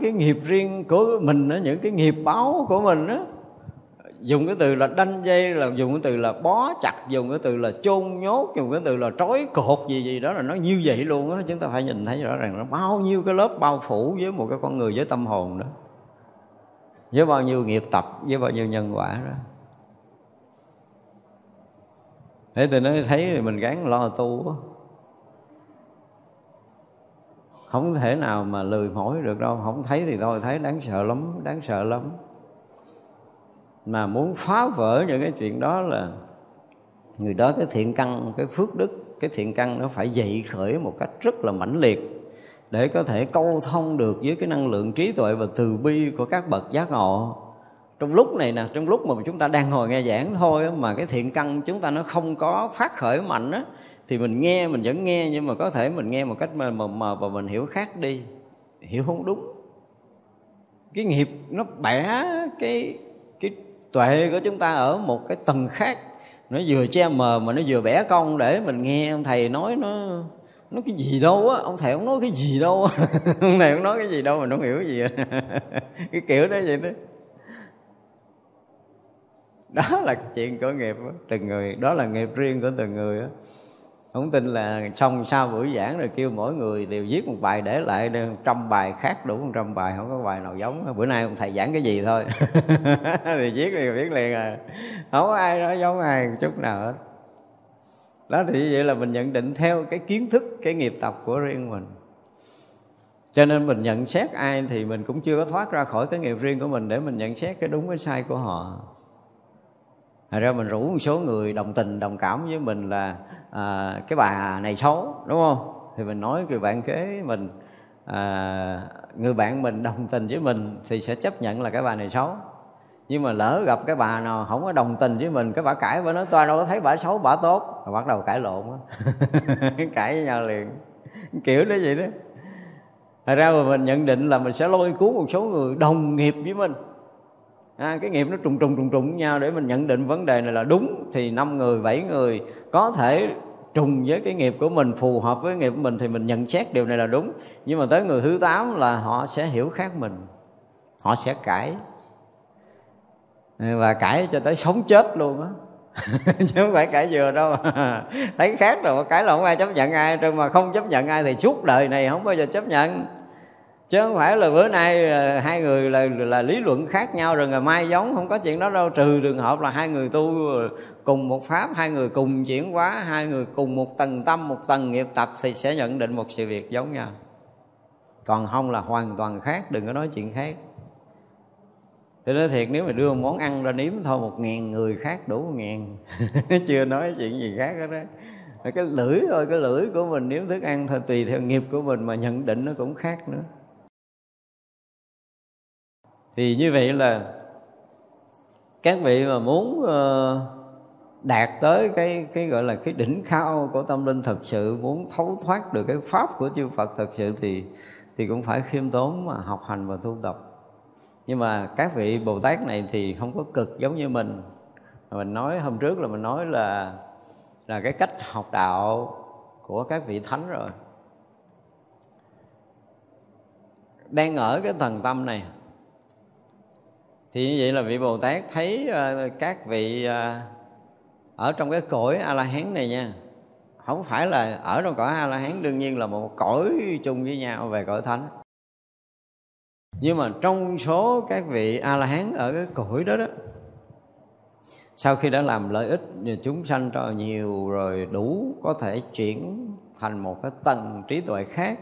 cái nghiệp riêng của mình đó, những cái nghiệp báo của mình đó dùng cái từ là đanh dây là dùng cái từ là bó chặt dùng cái từ là chôn nhốt dùng cái từ là trói cột gì gì đó là nó như vậy luôn á. Chúng ta phải nhìn thấy rõ ràng nó bao nhiêu cái lớp bao phủ với một cái con người với tâm hồn đó. Với bao nhiêu nghiệp tập với bao nhiêu nhân quả đó. Thế từ nó thấy thì mình gắng lo tu đó không thể nào mà lười mỏi được đâu. Không thấy thì thôi, thấy đáng sợ lắm, đáng sợ lắm. Mà muốn phá vỡ những cái chuyện đó là người đó, cái thiện căn, cái phước đức, cái thiện căn nó phải dậy khởi một cách rất là mãnh liệt để có thể câu thông được với cái năng lượng trí tuệ và từ bi của các bậc giác ngộ. Trong lúc này nè, trong lúc mà chúng ta đang ngồi nghe giảng thôi mà cái thiện căn chúng ta nó không có phát khởi mạnh á thì mình nghe, mình vẫn nghe, nhưng mà có thể mình nghe một cách mờ mờ và mình hiểu khác đi. Hiểu không đúng. Cái nghiệp nó bẻ cái cái tuệ của chúng ta ở một cái tầng khác. Nó vừa che mờ mà nó vừa bẻ cong để mình nghe ông thầy nói nó nó cái gì đâu á. Ông thầy không nói cái gì đâu. Ông thầy không nói cái gì đâu mà nó hiểu cái gì. Cái kiểu đó vậy đó. Đó là chuyện của nghiệp đó. từng người. Đó là nghiệp riêng của từng người đó không tin là xong sau buổi giảng rồi kêu mỗi người đều viết một bài để lại trăm bài khác đủ một trăm bài không có bài nào giống. Bữa nay ông thầy giảng cái gì thôi. Thì viết thì viết liền à. Không có ai nói giống ai chút nào hết. Đó thì vậy là mình nhận định theo cái kiến thức cái nghiệp tập của riêng mình. Cho nên mình nhận xét ai thì mình cũng chưa có thoát ra khỏi cái nghiệp riêng của mình để mình nhận xét cái đúng cái sai của họ. Thật ra mình rủ một số người đồng tình đồng cảm với mình là à, cái bà này xấu đúng không? Thì mình nói người bạn kế mình à, người bạn mình đồng tình với mình thì sẽ chấp nhận là cái bà này xấu. Nhưng mà lỡ gặp cái bà nào không có đồng tình với mình cái bà cãi bà nói tôi đâu có thấy bà xấu bà tốt. Rồi bắt đầu cãi lộn á. Cãi với nhau liền. Kiểu đó vậy đó. Thật ra mà mình nhận định là mình sẽ lôi cuốn một số người đồng nghiệp với mình à, cái nghiệp nó trùng trùng trùng trùng với nhau để mình nhận định vấn đề này là đúng thì năm người bảy người có thể trùng với cái nghiệp của mình phù hợp với nghiệp của mình thì mình nhận xét điều này là đúng. Nhưng mà tới người thứ tám là họ sẽ hiểu khác mình họ sẽ cãi. Và cãi cho tới sống chết luôn á. Chứ không phải cãi vừa đâu. Thấy khác rồi cãi là không ai chấp nhận ai rồi mà không chấp nhận ai thì suốt đời này không bao giờ chấp nhận chứ không phải là bữa nay ờ, hai người là là lý luận khác nhau rồi ngày mai giống không có chuyện đó đâu. Trừ trường hợp là hai người tu ờ, cùng một pháp hai người cùng chuyển hóa hai người cùng một tầng tâm một tầng nghiệp tập thì sẽ nhận định một sự việc giống nhau. Còn không là hoàn toàn khác đừng có nói chuyện khác. Thì nói thiệt nếu mà đưa món ăn ra nếm thôi một ngàn người khác đủ một ngàn. Chưa nói chuyện gì khác hết đó Cái lưỡi thôi, cái lưỡi của mình nếm thức ăn thôi Tùy theo nghiệp của mình mà nhận định nó cũng khác nữa thì như vậy là các vị mà muốn ờ, đạt tới cái cái gọi là cái đỉnh cao của tâm linh thật sự, muốn thấu thoát được cái pháp của chư Phật thật sự thì thì cũng phải khiêm tốn mà học hành và tu tập. Nhưng mà các vị Bồ Tát này thì không có cực giống như mình. Mình nói hôm trước là mình nói là là cái cách học đạo của các vị thánh rồi. Đang ở cái thần tâm này thì như vậy là vị bồ tát thấy ờ, các vị ờ, ở trong cái cõi a la hán này nha, không phải là ở trong cõi a la hán đương nhiên là một cõi chung với nhau về cõi thánh. Nhưng mà trong số các vị a la hán ở cái cõi đó đó, sau khi đã làm lợi ích chúng sanh cho nhiều rồi đủ có thể chuyển thành một cái tầng trí tuệ khác,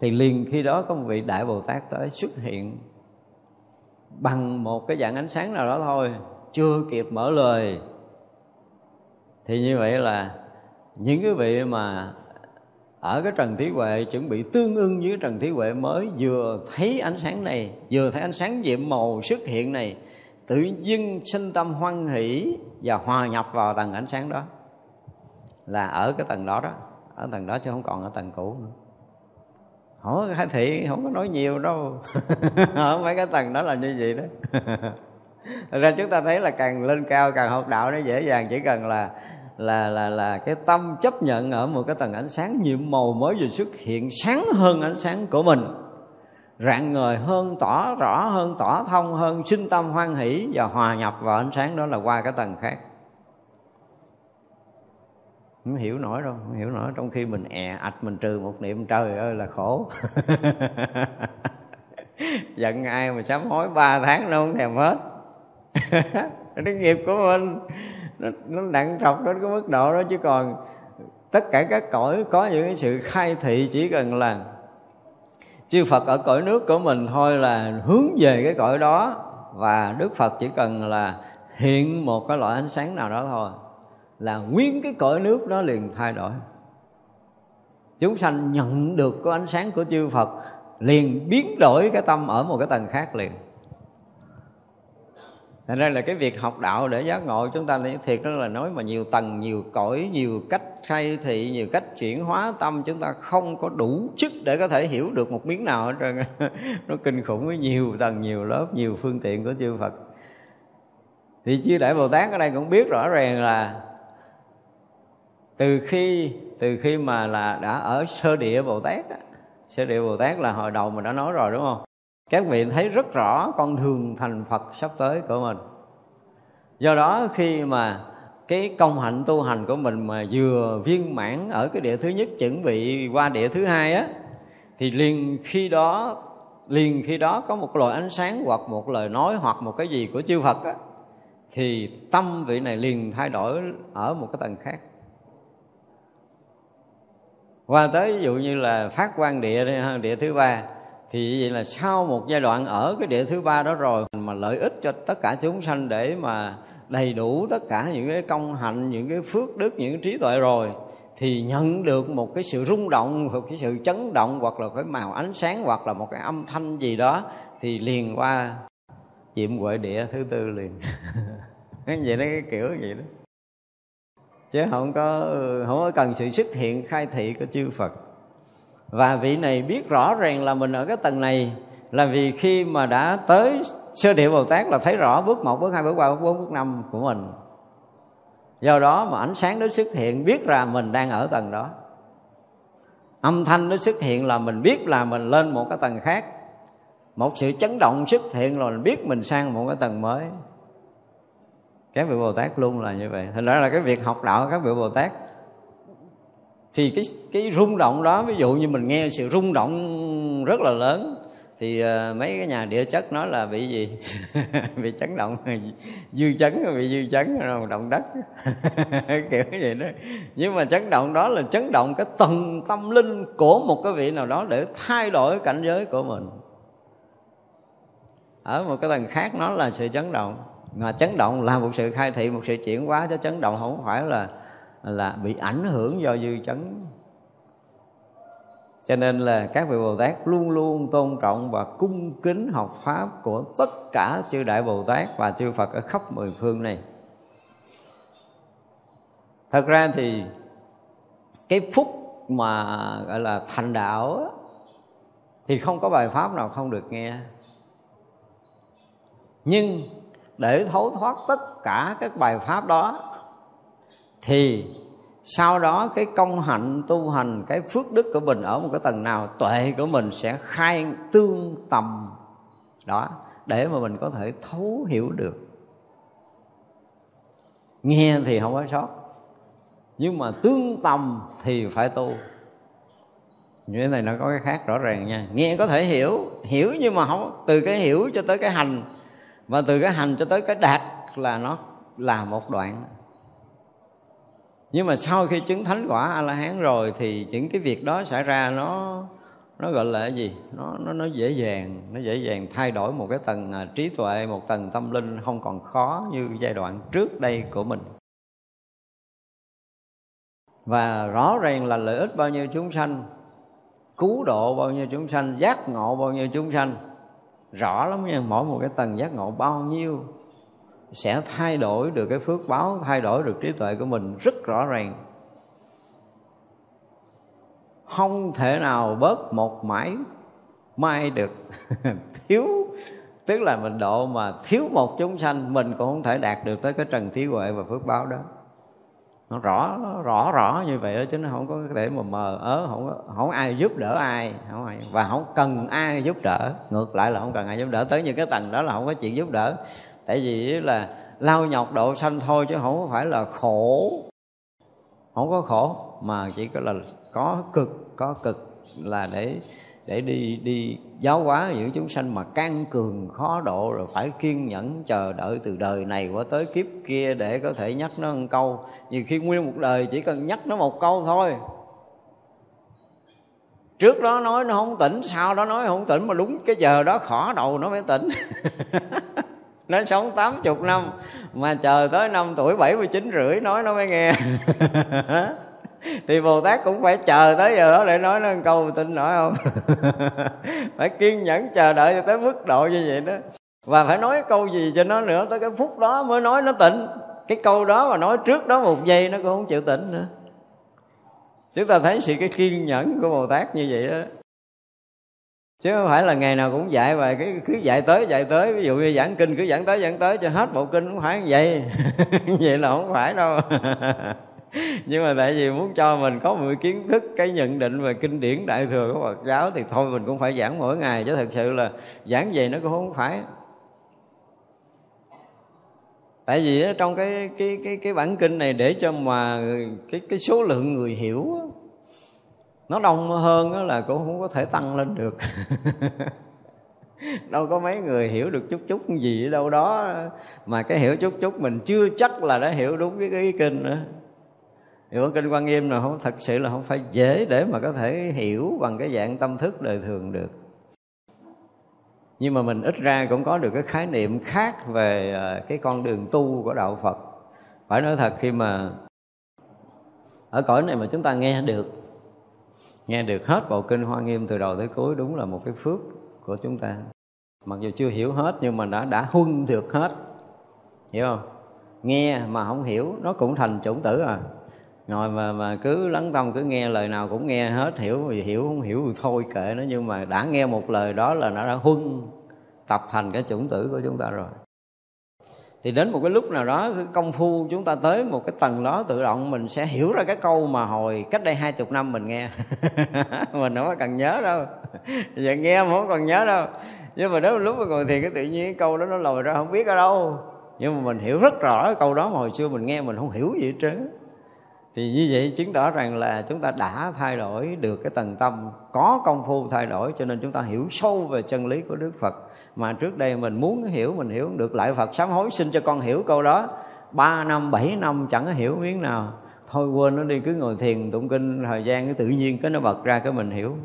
thì liền khi đó có một vị đại bồ tát tới xuất hiện bằng một cái dạng ánh sáng nào đó thôi, chưa kịp mở lời. Thì như vậy là những cái vị mà ở cái trần thí huệ, chuẩn bị tương ưng với trần thí huệ mới, vừa thấy ánh sáng này, vừa thấy ánh sáng diệm màu xuất hiện này, tự dưng sinh tâm hoan hỷ và hòa nhập vào tầng ánh sáng đó. Là ở cái tầng đó đó, ở tầng đó chứ không còn ở tầng cũ nữa hỏi khai thị không có nói nhiều đâu. Ở mấy cái tầng đó là như vậy đó. Thật ra chúng ta thấy là càng lên cao, càng học đạo nó dễ dàng, chỉ cần là là là là cái tâm chấp nhận ở một cái tầng ánh sáng nhiệm màu mới vừa xuất hiện sáng hơn ánh sáng của mình. Rạng ngời hơn, tỏ rõ hơn, tỏ thông hơn, sinh tâm hoan hỷ và hòa nhập vào ánh sáng đó là qua cái tầng khác không hiểu nổi đâu không hiểu nổi. Trong khi mình è ạch mình trừ một niệm trời ơi là khổ. Giận ai mà sám hối ba tháng nó không thèm hết. Cái nghiệp của mình. Nó, nó nặng trọc đến cái mức độ đó chứ còn tất cả các cõi có những cái sự khai thị chỉ cần là chư Phật ở cõi nước của mình thôi là hướng về cái cõi đó và Đức Phật chỉ cần là hiện một cái loại ánh sáng nào đó thôi là nguyên cái cõi nước đó liền thay đổi chúng sanh nhận được cái ánh sáng của chư Phật liền biến đổi cái tâm ở một cái tầng khác liền Thành ra là cái việc học đạo để giác ngộ chúng ta nói thiệt đó là nói mà nhiều tầng, nhiều cõi, nhiều cách khai thị, nhiều cách chuyển hóa tâm chúng ta không có đủ sức để có thể hiểu được một miếng nào hết trơn. Nó kinh khủng với nhiều tầng, nhiều lớp, nhiều phương tiện của chư Phật. Thì chư Đại Bồ Tát ở đây cũng biết rõ ràng là từ khi từ khi mà là đã ở sơ địa Bồ Tát Sơ địa Bồ Tát là hồi đầu mình đã nói rồi, đúng không? các vị thấy rất rõ con đường thành phật sắp tới của mình do đó khi mà cái công hạnh tu hành của mình mà vừa viên mãn ở cái địa thứ nhất chuẩn bị qua địa thứ hai á, thì liền khi đó, liền khi đó có một loại ánh sáng hoặc một lời nói hoặc một cái gì của chư Phật á, thì tâm vị này liền thay đổi ở một cái tầng khác qua tới ví dụ như là phát quan địa địa thứ ba, thì vậy là sau một giai đoạn ở cái địa thứ ba đó rồi mà lợi ích cho tất cả chúng sanh để mà đầy đủ tất cả những cái công hạnh, những cái phước đức, những cái trí tuệ rồi, thì nhận được một cái sự rung động, một cái sự chấn động hoặc là cái màu ánh sáng hoặc là một cái âm thanh gì đó thì liền qua diệm huệ địa thứ tư liền. Vậy đó, cái kiểu vậy đó chứ không có ừ, không có cần sự xuất hiện, khai thị của chư Phật. Và vị này biết rõ ràng là mình ở cái tầng này là vì khi mà đã tới sơ địa bồ tát là thấy rõ bước một, bước hai, bước ba, bước bốn, bước năm của mình. Do đó mà ánh sáng nó xuất hiện, biết là mình đang ở tầng đó. Âm thanh nó xuất hiện là mình biết là mình lên một cái tầng khác. Một sự chấn động xuất hiện rồi mình biết mình sang một cái tầng mới các vị bồ tát luôn là như vậy. Thành ra là cái việc học đạo các vị bồ tát thì cái cái rung động đó ví dụ như mình nghe sự rung động rất là lớn thì uh, mấy cái nhà địa chất nói là bị gì? Bị chấn động dư chấn bị dư chấn động đất. Kiểu vậy đó. Nhưng mà chấn động đó là chấn động cái tầng tâm linh của một cái vị nào đó để thay đổi cảnh giới của mình. Ở một cái tầng khác nó là sự chấn động mà chấn động là một sự khai thị, một sự chuyển hóa cho chấn động không phải là là bị ảnh hưởng do dư chấn cho nên là các vị Bồ Tát luôn luôn tôn trọng và cung kính học Pháp của tất cả chư Đại Bồ Tát và chư Phật ở khắp mười phương này. Thật ra thì cái phúc mà, gọi là, thành đạo thì không có bài Pháp nào không được nghe. Nhưng để thấu thoát tất cả các bài Pháp đó, thì sau đó cái công hạnh, tu hành, cái phước đức của mình ở một cái tầng nào, tuệ của mình sẽ khai tương tầm đó, để mà mình có thể thấu hiểu được. Nghe thì không có sót, nhưng mà tương tầm thì phải tu. Như thế này nó có cái khác rõ ràng nha. Nghe có thể hiểu hiểu nhưng mà không, từ cái hiểu cho tới cái hành và từ cái hành cho tới cái đạt là nó là một đoạn. Nhưng mà sau khi chứng thánh quả a la hán rồi thì những cái việc đó xảy ra nó nó gọi là cái gì? Nó nó nó dễ dàng, nó dễ dàng thay đổi một cái tầng à, trí tuệ, một tầng tâm linh không còn khó như giai đoạn trước đây của mình. Và rõ ràng là lợi ích bao nhiêu chúng sanh, cứu độ bao nhiêu chúng sanh, giác ngộ bao nhiêu chúng sanh rõ lắm nha, mỗi một cái tầng giác ngộ bao nhiêu sẽ thay đổi được cái phước báo, thay đổi được trí tuệ của mình rất rõ ràng. Không thể nào bớt một mãi mai được. Thiếu, tức là mình độ mà thiếu một chúng sanh, mình cũng không thể đạt được tới cái trần trí huệ và phước báo đó nó rõ rõ rõ như vậy đó chứ nó không có để mà mờ ớ không có, không ai giúp đỡ ai không ai. Và không cần ai giúp đỡ. Ngược lại là không cần ai giúp đỡ. Tới những cái tầng đó là không có chuyện giúp đỡ. Tại vì là lao nhọc độ sanh thôi chứ không phải là khổ. Không có khổ mà chỉ có là có cực có cực là để để đi đi giáo hóa những chúng sanh mà can cường khó độ rồi phải kiên nhẫn chờ đợi từ đời này qua tới kiếp kia để có thể nhắc nó một câu. Nhiều khi nguyên một đời chỉ cần nhắc nó một câu thôi. Trước đó nói nó không tỉnh, sau đó nói không tỉnh, mà đúng cái giờ đó khỏ đầu nó mới tỉnh. Nó sống tám chục năm, mà chờ tới năm tuổi bảy mươi chín rưỡi nói nó mới nghe. thì bồ tát cũng phải chờ tới giờ đó để nói nó câu tin nổi không? Phải kiên nhẫn chờ đợi cho tới mức độ như vậy đó. Và phải nói câu gì cho nó nữa tới cái phút đó mới nói nó tỉnh. Cái câu đó mà nói trước đó một giây nó cũng không chịu tỉnh nữa. Chúng ta thấy sự cái kiên nhẫn của bồ tát như vậy đó. Chứ không phải là ngày nào cũng dạy và cái cứ dạy tới dạy tới. Ví dụ như giảng kinh cứ giảng tới giảng tới cho hết bộ kinh không phải như vậy. Vậy là không phải đâu nhưng mà tại vì muốn cho mình có một kiến thức cái nhận định về kinh điển đại thừa của Phật giáo thì thôi mình cũng phải giảng mỗi ngày chứ thật sự là giảng về nó cũng không phải. Tại vì trong cái cái cái cái bản kinh này để cho mà cái cái số lượng người hiểu nó đông hơn là cũng không có thể tăng lên được. Đâu có mấy người hiểu được chút chút gì ở đâu đó mà cái hiểu chút chút mình chưa chắc là đã hiểu đúng cái, cái kinh nữa. Hiểu kinh quan nghiêm là không, thật sự là không phải dễ để mà có thể hiểu bằng cái dạng tâm thức đời thường được. Nhưng mà mình ít ra cũng có được cái khái niệm khác về à, cái con đường tu của đạo Phật. Phải nói thật khi mà ở cõi này mà chúng ta nghe được nghe được hết bộ kinh Hoa Nghiêm từ đầu tới cuối đúng là một cái phước của chúng ta. Mặc dù chưa hiểu hết nhưng mà đã đã huân được hết. Hiểu không? Nghe mà không hiểu, nó cũng thành chủng tử à ngồi mà mà cứ lắng tâm cứ nghe lời nào cũng nghe hết, hiểu thì hiểu không hiểu thì thôi kệ nó, nhưng mà đã nghe một lời đó là nó đã huân tập thành cái chủng tử của chúng ta rồi. Thì đến một cái lúc nào đó, cái công phu chúng ta tới một cái tầng đó, tự động mình sẽ hiểu ra cái câu mà hồi cách đây hai chục năm mình nghe. Mình không có cần nhớ đâu. Giờ nghe mà không còn nhớ đâu. Nhưng mà đến lúc mà ngồi thiền cái tự nhiên cái câu đó nó lòi ra không biết ở đâu. Nhưng mà mình hiểu rất rõ cái câu đó mà hồi xưa mình nghe, mình không hiểu gì hết trơn thì như vậy chứng tỏ rằng là chúng ta đã thay đổi được cái tầng tâm, có công phu thay đổi, cho nên chúng ta hiểu sâu về chân lý của đức phật. Mà trước đây mình muốn hiểu, mình hiểu được, lại phật sám hối xin cho con hiểu câu đó. Ba năm, bảy năm, chẳng hiểu miếng nào. Thôi quên nó đi, cứ ngồi thiền tụng kinh, thời gian cái tự nhiên cái nó bật ra cái mình hiểu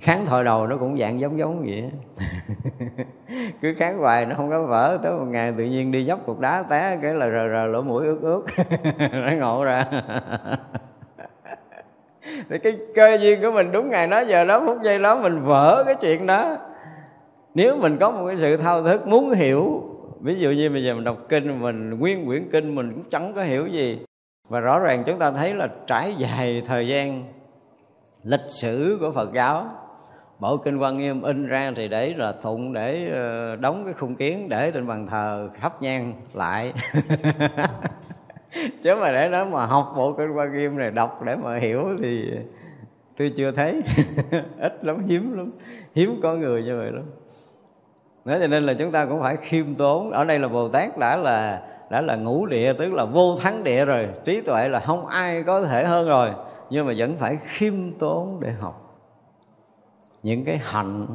kháng thời đầu nó cũng dạng giống giống vậy cứ kháng hoài nó không có vỡ, tới một ngày tự nhiên đi dốc cục đá té, cái là rờ rờ lỗ mũi ướt ướt. Nó ngộ ra. Thì cái cơ duyên của mình đúng ngày đó, giờ đó, phút giây đó, mình vỡ cái chuyện đó. Nếu mình có một cái sự thao thức muốn hiểu, ví dụ như bây giờ mình đọc kinh, mình nguyên quyển kinh, mình cũng chẳng có hiểu gì. Và rõ ràng chúng ta thấy là trải dài thời gian lịch sử của Phật giáo bộ kinh quan nghiêm in ra thì để là thụng để ờ, đóng cái khung kiến để trên bàn thờ thắp nhang lại. Chứ mà để đó mà học bộ kinh quan nghiêm này đọc để mà hiểu thì tôi chưa thấy. Ít lắm, hiếm lắm, hiếm có người như vậy lắm. Nói cho nên là chúng ta cũng phải khiêm tốn. Ở đây là Bồ Tát đã là đã là ngũ địa, Tức là vô thắng địa rồi. Trí tuệ là không ai có thể hơn rồi. Nhưng mà vẫn phải khiêm tốn để học những cái hạnh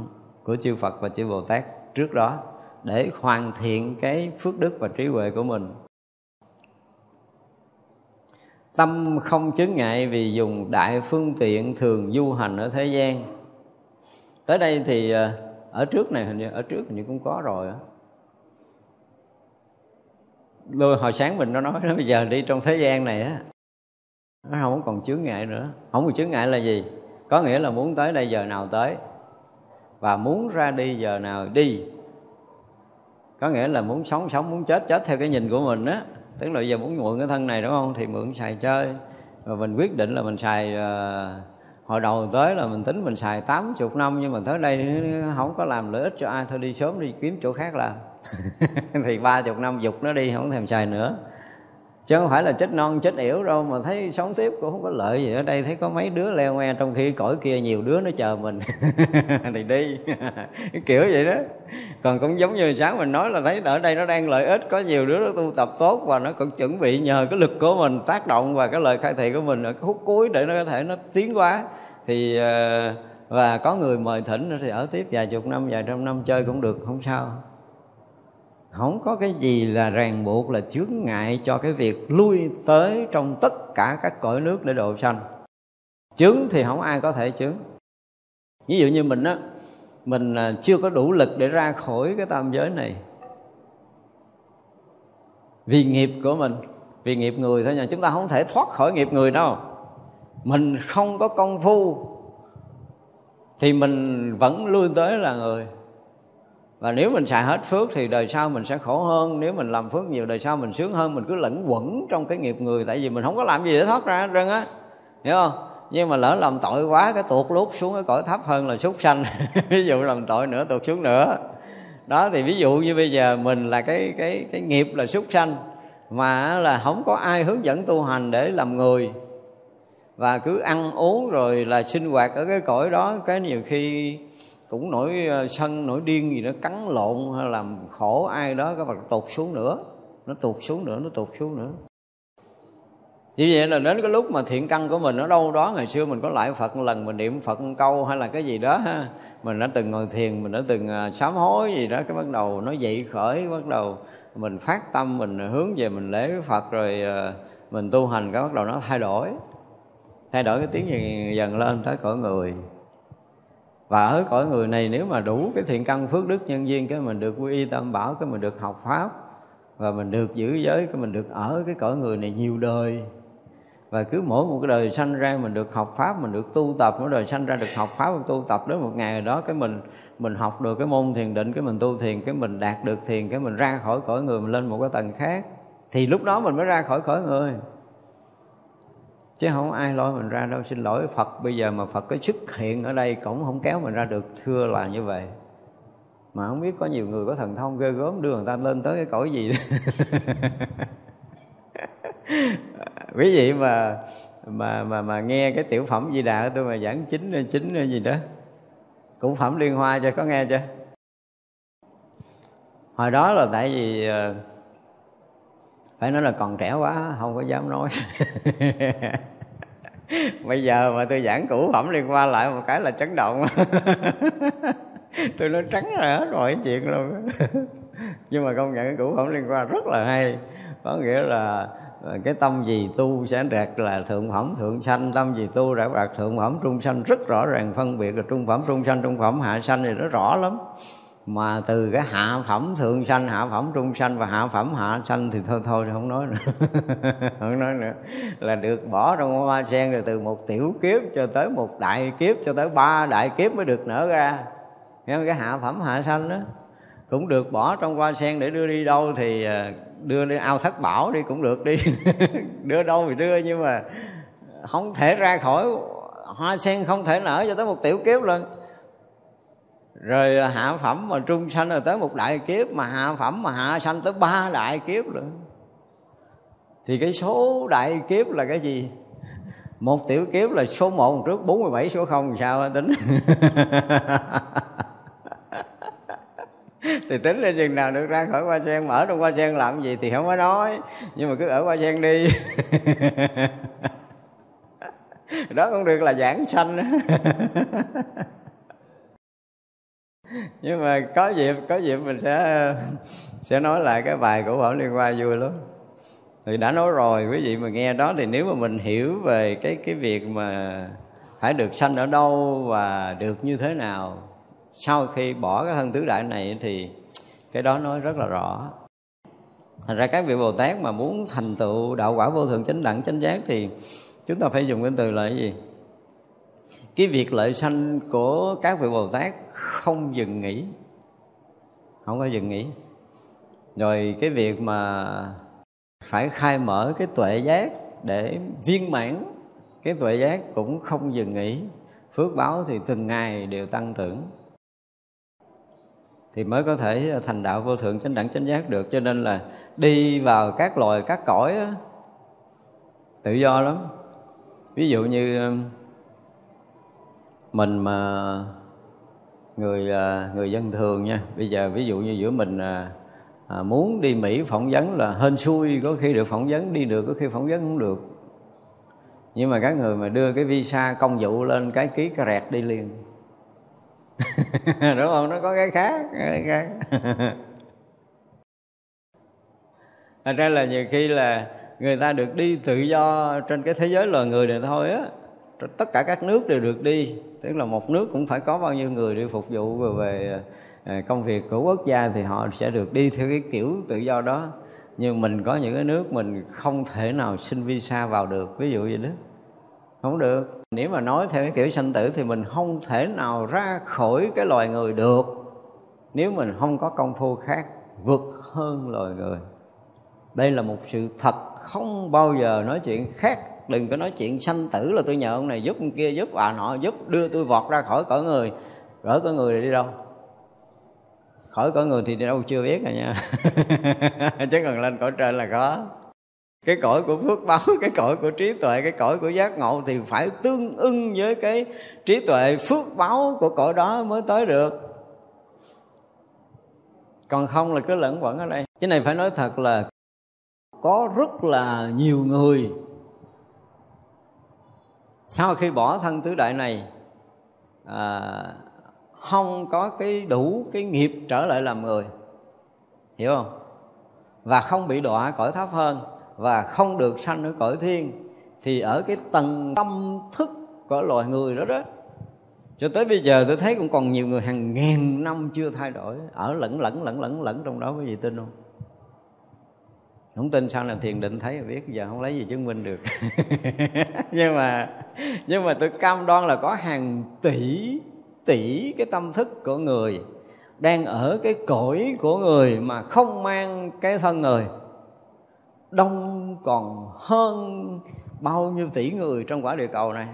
của chư Phật và chư Bồ Tát trước đó để hoàn thiện cái phước đức và trí huệ của mình. Tâm không chướng ngại vì dùng đại phương tiện thường du hành ở thế gian. Tới đây thì ờ, ở trước này hình như, ở trước hình như cũng có rồi Lôi hồi sáng mình nó nói, bây giờ đi trong thế gian này á, nó không còn chướng ngại nữa. Không còn chướng ngại là gì? Có nghĩa là muốn tới đây giờ nào tới và muốn ra đi giờ nào đi. Có nghĩa là muốn sống sống muốn chết chết theo cái nhìn của mình á. Tức là giờ muốn mượn cái thân này đúng không? Thì mượn xài chơi. Và mình quyết định là mình xài uh, hồi đầu tới là mình tính mình xài tám chục năm nhưng mà tới đây không có làm lợi ích cho ai thôi đi sớm đi kiếm chỗ khác làm. Thì ba chục năm dục nó đi không thèm xài nữa chứ không phải là chết non, chết yểu đâu, mà thấy sống tiếp cũng không có lợi gì ở đây. Thấy có mấy đứa leo ngoe, trong khi cõi kia nhiều đứa nó chờ mình. Thì đi. Kiểu vậy đó. Còn cũng giống như sáng mình nói là thấy ở đây nó đang lợi ích, có nhiều đứa nó tu tập tốt và nó cũng chuẩn bị nhờ cái lực của mình tác động và cái lời khai thị của mình ở cái hút cuối để nó có thể nó tiến quá thì ờ, và có người mời thỉnh thì ở tiếp vài chục năm, vài trăm năm chơi cũng được, không sao không có cái gì là ràng buộc, là chướng ngại cho cái việc lui tới trong tất cả các cõi nước để độ sanh. Chướng thì không ai có thể chướng. Ví dụ như mình á, mình à, chưa có đủ lực để ra khỏi cái tam giới này. Vì nghiệp của mình, vì nghiệp người thôi nha, chúng ta không thể thoát khỏi nghiệp người đâu. Mình không có công phu, thì mình vẫn luôn tới là người và nếu mình xài hết phước thì đời sau mình sẽ khổ hơn. Nếu mình làm phước nhiều, đời sau mình sướng hơn, mình cứ lẫn quẩn trong cái nghiệp người. Tại vì mình không có làm gì để thoát ra trơn á. Hiểu không? Nhưng mà lỡ làm tội quá, cái tuột lút xuống cái cõi thấp hơn là súc sanh. Ví dụ làm tội nữa, tuột xuống nữa. Đó, thì ví dụ như bây giờ mình là cái cái cái nghiệp là súc sanh, mà là không có ai hướng dẫn tu hành để làm người. Và cứ ăn uống rồi là sinh hoạt ở cái cõi đó, cái nhiều khi cũng nổi ờ, sân nổi điên gì nó cắn lộn hay làm khổ ai đó các bạn tụt xuống nữa. Nó tụt xuống nữa nó tụt xuống nữa. Như vậy là đến cái lúc mà thiện căn của mình ở đâu đó ngày xưa mình có lại Phật một lần mình niệm Phật một câu hay là cái gì đó ha. Mình đã từng ngồi thiền mình đã từng ờ, sám hối gì đó cái bắt đầu nó dậy khởi bắt đầu mình phát tâm mình hướng về mình lễ với Phật rồi ờ, mình tu hành cái bắt đầu nó thay đổi. Thay đổi cái tiếng dần, dần lên tới cõi người và ở cõi người này nếu mà đủ cái thiện căn phước đức nhân duyên, cái mình được quy y tam bảo, cái mình được học pháp, và mình được giữ giới, cái mình được ở cái cõi người này nhiều đời, và cứ mỗi một cái đời sanh ra mình được học pháp, mình được tu tập, mỗi đời sanh ra được học pháp và tu tập đến một ngày đó, cái mình mình học được cái môn thiền định, cái mình tu thiền, cái mình đạt được thiền, cái mình ra khỏi cõi người, mình lên một cái tầng khác, thì lúc đó mình mới ra khỏi cõi người chứ không ai lôi mình ra đâu. Xin lỗi phật, bây giờ mà phật có xuất hiện ở đây cũng không kéo mình ra được. Thưa là như vậy. Mà không biết có nhiều người có thần thông ghê gớm đưa người ta lên tới cái cõi gì. Quý vị mà mà mà mà nghe cái tiểu phẩm di đà tôi mà giảng chính chính gì đó, cũng phẩm liên hoa cho có nghe chưa? Hồi đó là tại vì ờ, phải nói là còn trẻ quá, không có dám nói. Bây giờ mà tôi giảng cũ phẩm liên quan lại một cái là chấn động. Tôi nói trắng ra hết rồi chuyện luôn. Nhưng mà công nhận cái cũ phẩm liên quan rất là hay. Có nghĩa là ờ, cái tâm gì tu sẽ đạt là thượng phẩm, thượng sanh. Tâm gì tu đã đạt thượng phẩm, trung sanh rất rõ ràng phân biệt là trung phẩm, trung sanh, trung phẩm, hạ sanh thì nó rõ lắm mà từ cái hạ phẩm thượng sanh, hạ phẩm trung sanh và hạ phẩm hạ sanh thì thôi thôi, không nói nữa. Không nói nữa. Là được bỏ trong hoa sen rồi từ một tiểu kiếp cho tới một đại kiếp, cho tới ba đại kiếp mới được nở ra. Cái hạ phẩm hạ sanh đó, cũng được bỏ trong hoa sen để đưa đi đâu thì à, đưa đi ao thất bảo đi cũng được đi. Đưa đâu thì đưa, nhưng mà không thể ra khỏi hoa sen, không thể nở cho tới một tiểu kiếp lần rồi à, hạ phẩm mà trung sanh rồi tới một đại kiếp mà hạ phẩm mà hạ sanh tới ba đại kiếp nữa thì cái số đại kiếp là cái gì? Một tiểu kiếp là số 1 trước 47 số 0 sao tính. Thì tính lên chừng nào được ra khỏi hoa sen, mở trong hoa sen làm gì thì không có nói, nhưng mà cứ ở hoa sen đi. Đó cũng được là giảng sanh. nhưng mà có dịp có dịp mình sẽ sẽ nói lại cái bài của Bảo Liên Hoa vui lắm. Thì đã nói rồi, quý vị mà nghe đó thì nếu mà mình hiểu về cái cái việc mà phải được sanh ở đâu và được như thế nào, sau khi bỏ cái thân tứ đại này thì cái đó nói rất là rõ. Thành ra các vị bồ tát mà muốn thành tựu đạo quả vô thượng chánh đẳng chánh giác thì chúng ta phải dùng cái từ là cái gì? Cái việc lợi sanh của các vị bồ tát không dừng nghỉ. Không có dừng nghỉ. Rồi cái việc mà phải khai mở cái tuệ giác để viên mãn cái tuệ giác cũng không dừng nghỉ. Phước báo thì từng ngày đều tăng trưởng. Thì mới có thể thành đạo vô thượng chánh đẳng chánh giác được. Cho nên là đi vào các loài, các cõi tự do lắm. Ví dụ như mình mà người à, người dân thường nha. Bây giờ ví dụ như giữa mình à, à, muốn đi Mỹ phỏng vấn là hên xui có khi được phỏng vấn đi được có khi phỏng vấn không được. Nhưng mà các người mà đưa cái visa công vụ lên cái ký cái rẹt đi liền. Đúng không? Nó có cái khác cái khác. Thành ra là nhiều khi là người ta được đi tự do trên cái thế giới loài người này thôi á tất cả các nước đều được đi. Tức là một nước cũng phải có bao nhiêu người đi phục vụ về, về à, công việc của quốc gia thì họ sẽ được đi theo cái kiểu tự do đó. Nhưng mình có những cái nước mình không thể nào xin visa vào được ví dụ vậy đó. Không được. Nếu mà nói theo cái kiểu sanh tử thì mình không thể nào ra khỏi cái loài người được. Nếu mình không có công phu khác vượt hơn loài người. Đây là một sự thật không bao giờ nói chuyện khác đừng có nói chuyện sanh tử là tôi nhờ ông này giúp ông kia, giúp à nọ, giúp đưa tôi vọt ra khỏi cõi người. Rỡ cõi người đi đâu? Khỏi cõi người thì đi đâu chưa biết rồi nha. Chứ còn lên cõi trên là có cái cõi của phước báo, cái cõi của trí tuệ, cái cõi của giác ngộ thì phải tương ưng với cái trí tuệ phước báo của cõi đó mới tới được. Còn không là cứ lẫn quẩn ở đây. Cái này phải nói thật là có rất là nhiều người sau khi bỏ thân tứ đại này à, không có cái đủ cái nghiệp trở lại làm người. Hiểu không? Và không bị đọa cõi thấp hơn và không được sanh ở cõi thiên thì ở cái tầng tâm thức của loài người đó đó cho tới bây giờ tôi thấy cũng còn nhiều người hàng ngàn năm chưa thay đổi. Ở lẫn lẫn lẫn lẫn lẫn trong đó quý vị tin không? Không tin sao là thiền định thấy, biết giờ không lấy gì chứng minh được. Nhưng mà nhưng mà tôi cam đoan là có hàng tỷ tỷ cái tâm thức của người đang ở cái cõi của người mà không mang cái thân người. Đông còn hơn bao nhiêu tỷ người trong quả địa cầu này?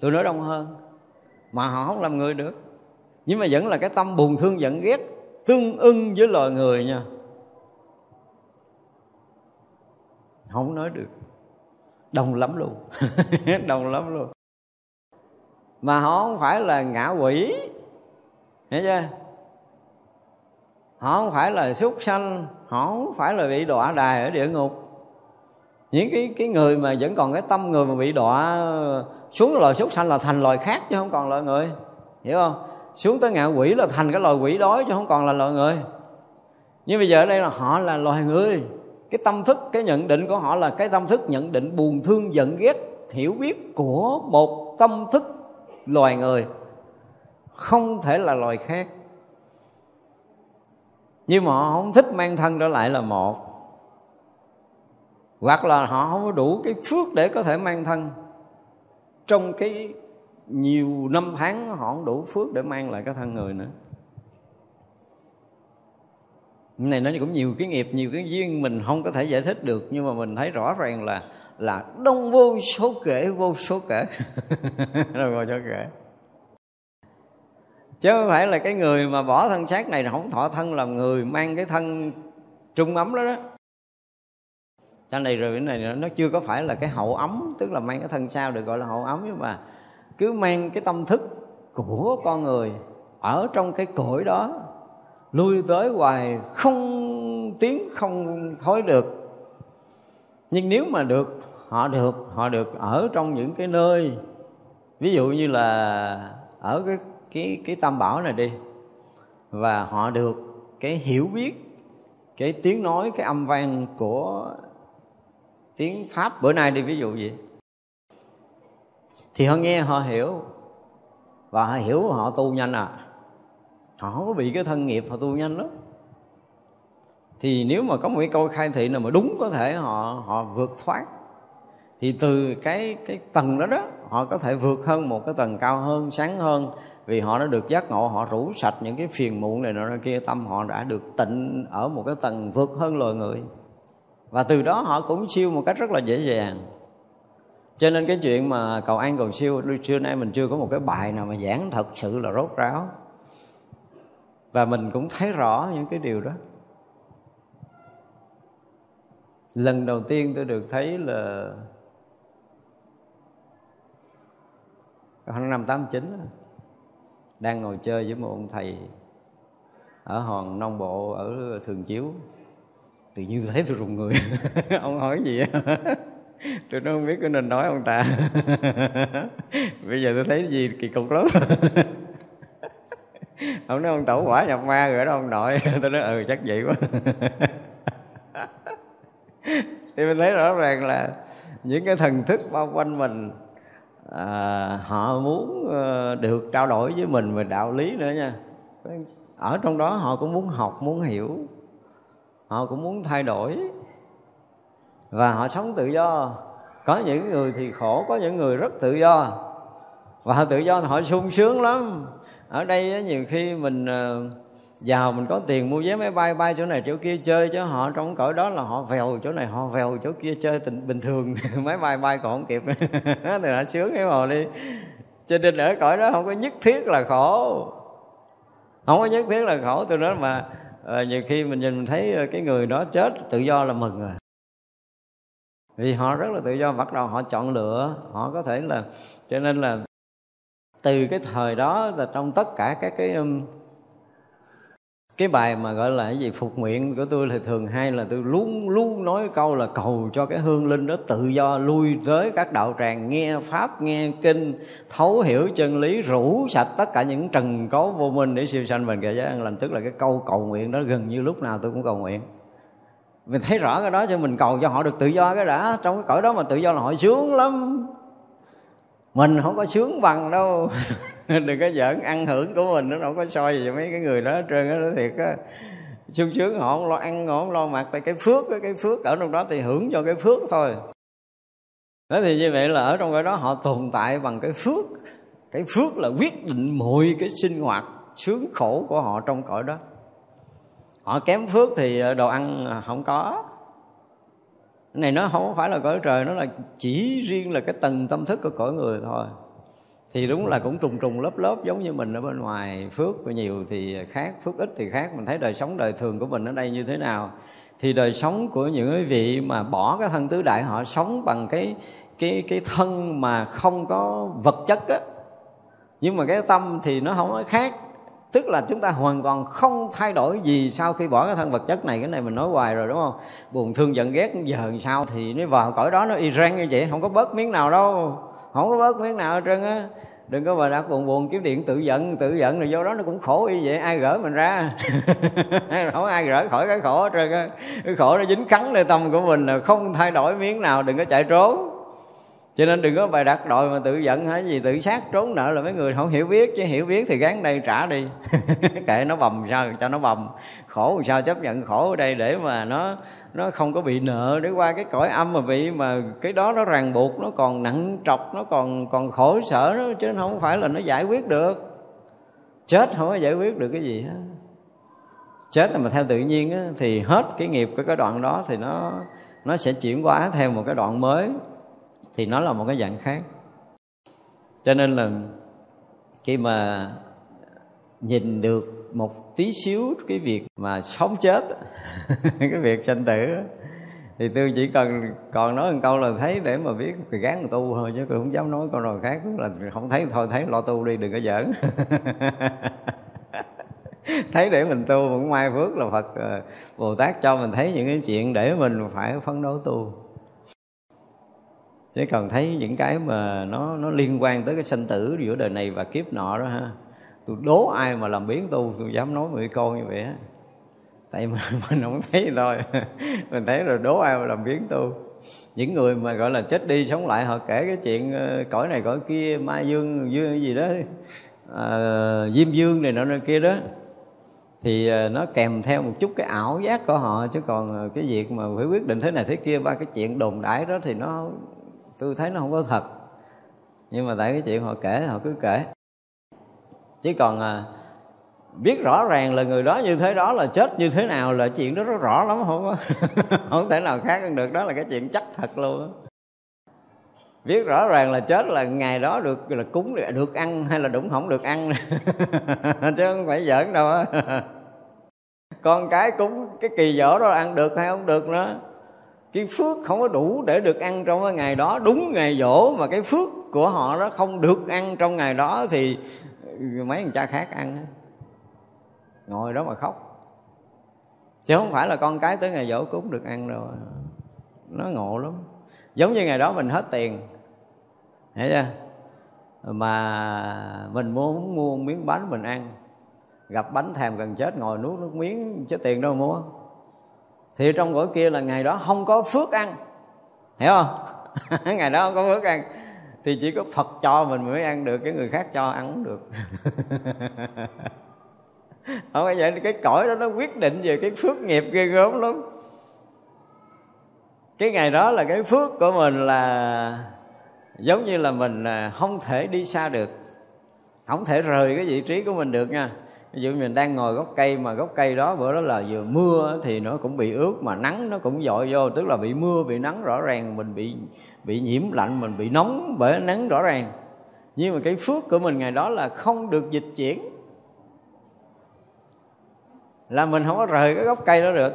Tôi nói đông hơn, mà họ không làm người được. Nhưng mà vẫn là cái tâm buồn thương giận ghét tương ưng với loài người nha. Không nói được. Đông lắm luôn. Đông lắm luôn. Mà họ không phải là ngạ quỷ. Hiểu chưa? Họ không phải là súc sanh. Họ không phải là bị đọa đài ở địa ngục. Những cái cái người mà vẫn còn cái tâm người mà bị đọa xuống loài súc sanh là thành loài khác chứ không còn loài người. Hiểu không? Xuống tới ngạ quỷ là thành cái loài quỷ đói chứ không còn là loài người. Nhưng bây giờ ở đây là họ là loài người cái tâm thức, cái nhận định của họ là cái tâm thức nhận định buồn, thương, giận, ghét, hiểu biết của một tâm thức loài người. Không thể là loài khác. Nhưng mà họ không thích mang thân trở lại là một. Hoặc là họ không có đủ cái phước để có thể mang thân. Trong cái nhiều năm tháng, họ không đủ phước để mang lại cái thân người nữa này nó cũng nhiều cái nghiệp, nhiều cái duyên mình không có thể giải thích được, nhưng mà mình thấy rõ ràng là là đông vô số kể, vô số kể. Đông vô số kể. Chứ không phải là cái người mà bỏ thân xác này là không thọ thân làm người mang cái thân trung ấm đó đó. Sau này rồi cái này nó chưa có phải là cái hậu ấm, tức là mang cái thân sao được gọi là hậu ấm, nhưng mà cứ mang cái tâm thức của con người ở trong cái cõi đó lui tới hoài, không tiếng, không thối được. Nhưng nếu mà được, họ được họ được ở trong những cái nơi. Ví dụ như là ở cái cái cái tam bảo này đi, và họ được cái hiểu biết, cái tiếng nói, cái âm vang của tiếng pháp. Bữa nay đi, ví dụ gì thì họ nghe, họ hiểu, và họ hiểu họ tu nhanh à họ không có bị cái thân nghiệp, họ tu nhanh lắm. Thì nếu mà có một cái câu khai thị nào mà đúng có thể họ họ vượt thoát, thì từ cái cái tầng đó đó, họ có thể vượt hơn một cái tầng cao hơn, sáng hơn, vì họ đã được giác ngộ, họ rủ sạch những cái phiền muộn này nọ kia, tâm họ đã được tịnh ở một cái tầng vượt hơn loài người. Và từ đó họ cũng siêu một cách rất là dễ dàng. Cho nên cái chuyện mà cầu an cầu siêu xưa nay mình chưa có một cái bài nào mà giảng thật sự là rốt ráo và mình cũng thấy rõ những cái điều đó. Lần đầu tiên tôi được thấy là khoảng năm tám chín, đang ngồi chơi với một ông thầy ở hòn nông bộ, ở thường chiếu. Tự nhiên thấy tôi rùng người. Ông hỏi gì tôi nó không biết cái nên nói ông ta? Bây giờ tôi thấy gì kỳ cục lắm. ông nói ông tổ quả nhập ma rồi đó ông nội. Tôi nói ừ chắc vậy quá. Thì mình thấy rõ ràng là những cái thần thức bao quanh mình à, họ muốn ờ, được trao đổi với mình về đạo lý nữa nha. Ở trong đó họ cũng muốn học muốn hiểu. Họ cũng muốn thay đổi. Và họ sống tự do. Có những người thì khổ có những người rất tự do. Và họ tự do thì họ sung sướng lắm ở đây nhiều khi mình ờ, giàu mình có tiền mua vé máy bay bay chỗ này chỗ kia chơi chứ họ trong cõi đó là họ vèo chỗ này họ vèo chỗ kia chơi tình bình thường. Máy bay bay còn không kịp. Thì họ sướng cái màu đi. Cho nên ở cõi đó không có nhất thiết là khổ. Không có nhất thiết là khổ tôi nói mà à, nhiều khi mình nhìn mình thấy ờ, cái người đó chết tự do là mừng rồi vì họ rất là tự do bắt đầu họ chọn lựa. Họ có thể là cho nên là từ cái thời đó là trong tất cả các cái um, cái bài mà gọi là cái gì phục nguyện của tôi thì thường hay là tôi luôn luôn nói câu là cầu cho cái hương linh đó tự do lui tới các đạo tràng nghe pháp nghe kinh thấu hiểu chân lý rủ sạch tất cả những trần cấu vô minh để siêu sanh mình kể giới an lành. Tức là cái câu cầu nguyện đó gần như lúc nào tôi cũng cầu nguyện. Mình thấy rõ cái đó cho mình cầu cho họ được tự do cái đã. Trong cái cõi đó mà tự do là họ sướng lắm mình không có sướng bằng đâu. Đừng có giỡn, ăn hưởng của mình, nó không có soi gì mấy cái người đó hết trơn á thiệt á. Sung sướng, họ không lo ăn, họ không lo mặc, tại cái phước cái phước ở trong đó thì hưởng cho cái phước thôi. Thế thì như vậy là ở trong cái đó họ tồn tại bằng cái phước. Cái phước là quyết định mọi cái sinh hoạt sướng khổ của họ trong cõi đó. Họ kém phước thì đồ ăn không có cái này, nó không phải là cõi trời, nó là chỉ riêng là cái tầng tâm thức của cõi người thôi. Thì đúng là cũng trùng trùng lớp lớp, giống như mình ở bên ngoài phước nhiều thì khác, phước ít thì khác. Mình thấy đời sống đời thường của mình ở đây như thế nào. Thì đời sống của những cái vị mà bỏ cái thân tứ đại họ sống bằng cái cái cái thân mà không có vật chất á. Nhưng mà cái tâm thì nó không có khác tức là chúng ta hoàn toàn không thay đổi gì sau khi bỏ cái thân vật chất này, cái này mình nói hoài rồi, đúng không? Buồn, thương, giận, ghét, giờ sao thì nó vào cõi đó nó y rang như vậy, không có bớt miếng nào đâu. Không có bớt miếng nào hết trơn á. Đừng có mà đã buồn buồn, kiếm điện, tự giận tự giận rồi do đó nó cũng khổ y vậy, ai gỡ mình ra? Không ai gỡ khỏi cái khổ hết trơn á. Cái khổ nó dính cắn nơi tâm của mình là không thay đổi miếng nào, đừng có chạy trốn cho nên đừng có bài đặt đội mà tự giận hay gì tự sát trốn nợ là mấy người không hiểu biết chứ hiểu biết thì gán đây trả đi. Kệ nó bầm sao cho nó bầm. Khổ sao chấp nhận khổ ở đây để mà nó nó không có bị nợ. Để qua cái cõi âm mà bị mà cái đó nó ràng buộc nó còn nặng trọc nó còn còn khổ sở nó chứ không phải là nó giải quyết được. Chết không có giải quyết được cái gì hết. Chết là mà theo tự nhiên á, thì hết cái nghiệp của cái đoạn đó thì nó nó sẽ chuyển hóa theo một cái đoạn mới thì nó là một cái dạng khác. Cho nên là khi mà nhìn được một tí xíu cái việc mà sống chết, cái việc sanh tử thì tôi chỉ cần, còn nói một câu là thấy để mà biết thì gán tu thôi chứ tôi không dám nói câu nào khác, là không thấy thôi, thấy lo tu đi, đừng có giỡn. Thấy để mình tu cũng mai phước là phật ờ, bồ tát cho mình thấy những cái chuyện để mình phải phấn đấu tu chứ còn thấy những cái mà nó nó liên quan tới cái sanh tử giữa đời này và kiếp nọ đó ha tôi đố ai mà làm biến tu tôi dám nói mười câu như vậy á. Tại mà mình không thấy thôi. Mình thấy rồi đố ai mà làm biến tu. Những người mà gọi là chết đi sống lại họ kể cái chuyện ờ, cõi này cõi kia ma dương dương gì đó à, diêm dương này nọ nơi kia đó. Thì ờ, nó kèm theo một chút cái ảo giác của họ chứ còn cái việc mà phải quyết định thế này thế kia ba cái chuyện đồn đãi đó thì nó tôi thấy nó không có thật. Nhưng mà tại cái chuyện họ kể họ cứ kể. Chứ còn à, biết rõ ràng là người đó như thế đó là chết như thế nào là chuyện đó rất rõ lắm không có không thể nào khác hơn được. Đó là cái chuyện chắc thật luôn biết rõ ràng là chết là ngày đó được là cúng được ăn hay là đúng không được ăn. Chứ không phải giỡn đâu á. Con cái cúng cái kỳ dỗ đó ăn được hay không được nữa cái phước không có đủ để được ăn trong cái ngày đó. Đúng ngày dỗ mà cái phước của họ đó không được ăn trong ngày đó thì mấy thằng cha khác ăn. Ngồi đó mà khóc. Chứ không phải là con cái tới ngày dỗ cúng được ăn rồi nó ngộ lắm. Giống như ngày đó mình hết tiền. Hiểu chưa? Mà mình muốn mua miếng bánh mình ăn. Gặp bánh thèm gần chết, ngồi nuốt nước miếng, chứ tiền đâu mua thì trong cõi kia là ngày đó không có phước ăn. Hiểu không? Ngày đó không có phước ăn. Thì chỉ có phật cho mình mới ăn được, cái người khác cho ăn không được. Không phải vậy, cái cõi đó nó quyết định về cái phước nghiệp ghê gớm lắm. Cái ngày đó là cái phước của mình là giống như là mình à, không thể đi xa được. Không thể rời cái vị trí của mình được nha ví dụ mình đang ngồi gốc cây mà gốc cây đó, bữa đó là vừa mưa thì nó cũng bị ướt mà nắng nó cũng dội vô, tức là bị mưa, bị nắng rõ ràng, mình bị bị nhiễm lạnh, mình bị nóng bởi nắng rõ ràng. Nhưng mà cái phước của mình ngày đó là không được dịch chuyển. Là mình không có rời cái gốc cây đó được.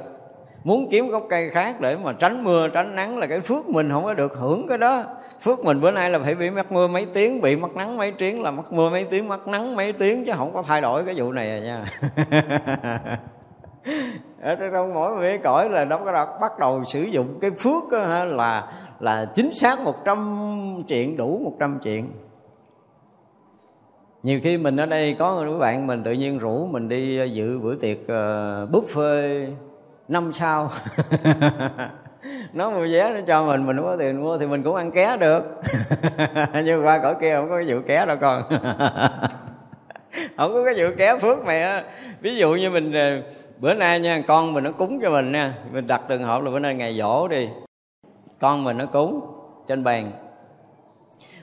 Muốn kiếm gốc cây khác để mà tránh mưa, tránh nắng là cái phước mình không có được hưởng cái đó phước mình bữa nay là phải bị mắc mưa mấy tiếng bị mắc nắng mấy tiếng là mắc mưa mấy tiếng mắc nắng mấy tiếng chứ không có thay đổi cái vụ này à nha. Ờ, ở trong mỗi mấy cõi là nó bắt đầu sử dụng cái phước đó, là là chính xác một trăm chuyện đủ một trăm chuyện. Nhiều khi mình ở đây có các bạn mình tự nhiên rủ mình đi dự bữa tiệc uh, buffet năm sao. nó mua vé, nó cho mình mình không có tiền mua thì mình cũng ăn ké được. Nhưng qua cõi kia không có cái vụ ké đâu con. Không có cái vụ ké phước mẹ. Ví dụ như mình ờ, bữa nay nha, con mình nó cúng cho mình nha. Mình đặt trường hợp là bữa nay ngày dỗ đi. Con mình nó cúng trên bàn.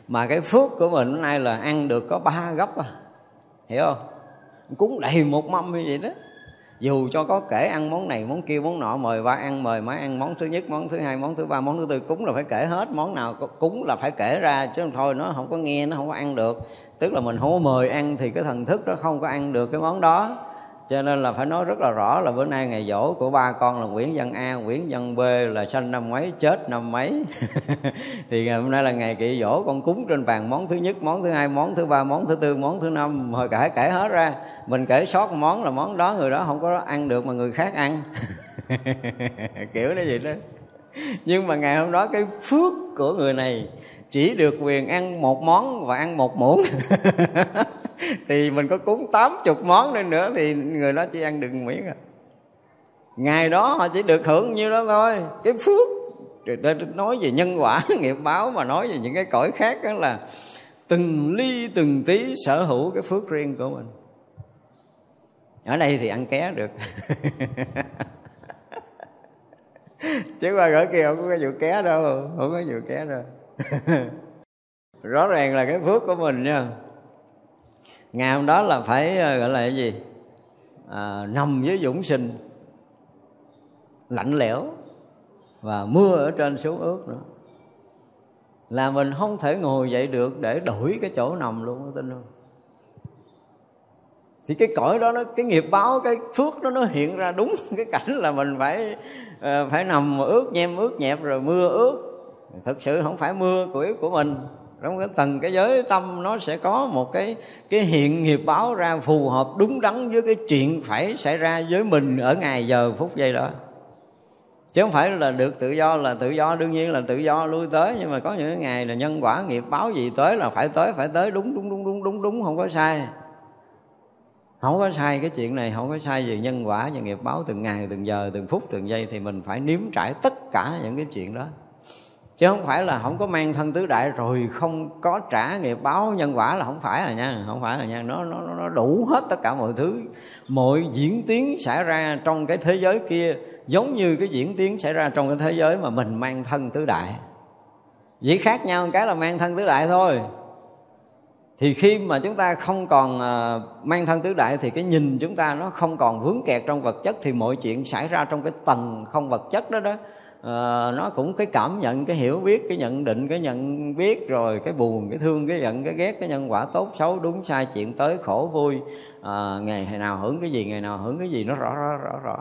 Mà cái phước của mình hôm nay là ăn được có ba gấp à. Hiểu không? Cúng đầy một mâm như vậy đó dù cho có kể ăn món này, món kia, món nọ, mời ba ăn, mời má ăn, món thứ nhất, món thứ hai, món thứ ba, món thứ tư cúng là phải kể hết món nào cúng là phải kể ra, chứ không thôi, nó không có nghe, nó không có ăn được. Tức là mình không có mời ăn thì cái thần thức nó không có ăn được cái món đó cho nên là phải nói rất là rõ là bữa nay ngày dỗ của ba con là Nguyễn Văn A, Nguyễn Văn B là sanh năm mấy, chết năm mấy. thì ngày hôm nay là ngày kỵ dỗ con cúng trên bàn món thứ nhất, món thứ hai, món thứ ba, món thứ tư, món thứ năm, hồi kể kể hết ra. Mình kể sót món là món đó người đó không có ăn được mà người khác ăn. kiểu nó vậy đó. Nhưng mà ngày hôm đó cái phước của người này chỉ được quyền ăn một món và ăn một muỗng thì mình có cúng tám chục món lên nữa thì người đó chỉ ăn được miếng à. Ngày đó họ chỉ được hưởng nhiêu đó thôi. Cái phước nói về nhân quả, nghiệp báo mà nói về những cái cõi khác đó là từng ly, từng tí sở hữu cái phước riêng của mình. Ở đây thì ăn ké được. Chứ qua gửi kia không có cái vụ ké đâu, không có vụ ké đâu. Rõ ràng là cái phước của mình nha ngày hôm đó là phải ờ, gọi là cái gì? À, nằm với dũng sinh lạnh lẽo và mưa ở trên xuống ướt nữa. Là mình không thể ngồi dậy được để đổi cái chỗ nằm luôn có tin không? Thì cái cõi đó nó cái nghiệp báo cái phước đó nó hiện ra đúng cái cảnh là mình phải ờ, phải nằm mà ướt nhem ướt nhẹp rồi mưa ướt. Thực sự không phải mưa của của mình trong cái tầng cái giới tâm, nó sẽ có một cái cái hiện nghiệp báo ra phù hợp đúng đắn với cái chuyện phải xảy ra với mình ở ngày giờ phút giây đó. Chứ không phải là được tự do, là tự do, đương nhiên là tự do lui tới, nhưng mà có những ngày là nhân quả nghiệp báo gì tới là phải tới phải tới, đúng đúng đúng đúng đúng đúng, không có sai. Không có sai cái chuyện này, không có sai về nhân quả và nghiệp báo từng ngày, từng giờ, từng phút, từng giây thì mình phải nếm trải tất cả những cái chuyện đó chứ không phải là không có mang thân tứ đại rồi không có trả nghiệp báo nhân quả là không phải rồi nha, không phải rồi nha. Nó nó nó đủ hết tất cả mọi thứ. Mọi diễn tiến xảy ra trong cái thế giới kia giống như cái diễn tiến xảy ra trong cái thế giới mà mình mang thân tứ đại. Chỉ khác nhau một cái là mang thân tứ đại thôi. Thì khi mà chúng ta không còn ờ, mang thân tứ đại thì cái nhìn chúng ta nó không còn vướng kẹt trong vật chất. Thì mọi chuyện xảy ra trong cái tầng không vật chất đó đó à, nó cũng cái cảm nhận cái hiểu biết cái nhận định cái nhận biết rồi cái buồn cái thương cái giận cái ghét cái nhân quả tốt xấu đúng sai chuyện tới khổ vui. À, ngày nào hưởng cái gì ngày nào hưởng cái gì nó rõ rõ rõ rõ.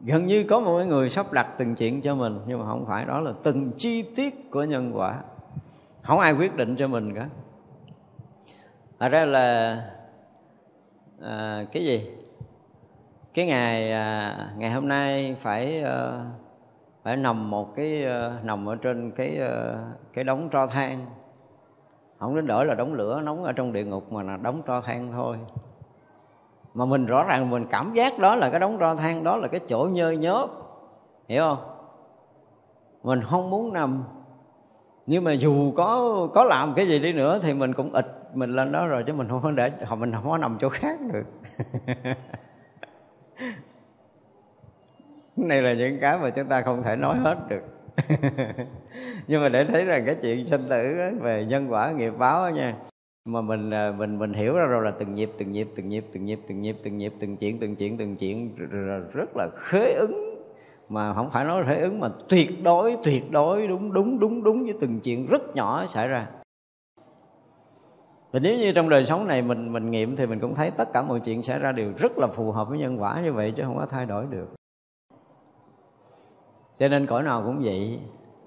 Gần như có một người sắp đặt từng chuyện cho mình nhưng mà không phải đó là từng chi tiết của nhân quả. Không ai quyết định cho mình cả. Thật ra là à, cái gì? Cái ngày à, ngày hôm nay phải ờ, phải nằm một cái ờ, nằm ở trên cái ờ, cái đống tro than. Không đến đổi là đống lửa nóng ở trong địa ngục mà là đống tro than thôi. Mà mình rõ ràng mình cảm giác đó là cái đống tro than, đó là cái chỗ nhơ nhớp. Hiểu không? Mình không muốn nằm. Nhưng mà dù có có làm cái gì đi nữa thì mình cũng ịt mình lên đó rồi chứ mình không để để, mình không có nằm chỗ khác được. này là những cái mà chúng ta không thể nói hết được. Nhưng mà để thấy rằng cái chuyện sinh tử về nhân quả, nghiệp báo nha, mà mình à, mình mình hiểu ra rồi là từng nhịp từng nhịp từng nhịp từng nhịp từng nhịp từng nhịp, từng chuyện từng chuyện từng chuyện rất là khế ứng. Mà không phải nói khế ứng mà tuyệt đối tuyệt đối, đúng đúng đúng đúng với từng chuyện rất nhỏ xảy ra. Và nếu như trong đời sống này mình mình nghiệm thì mình cũng thấy tất cả mọi chuyện xảy ra đều rất là phù hợp với nhân quả như vậy chứ không có thay đổi được cho nên cõi nào cũng vậy,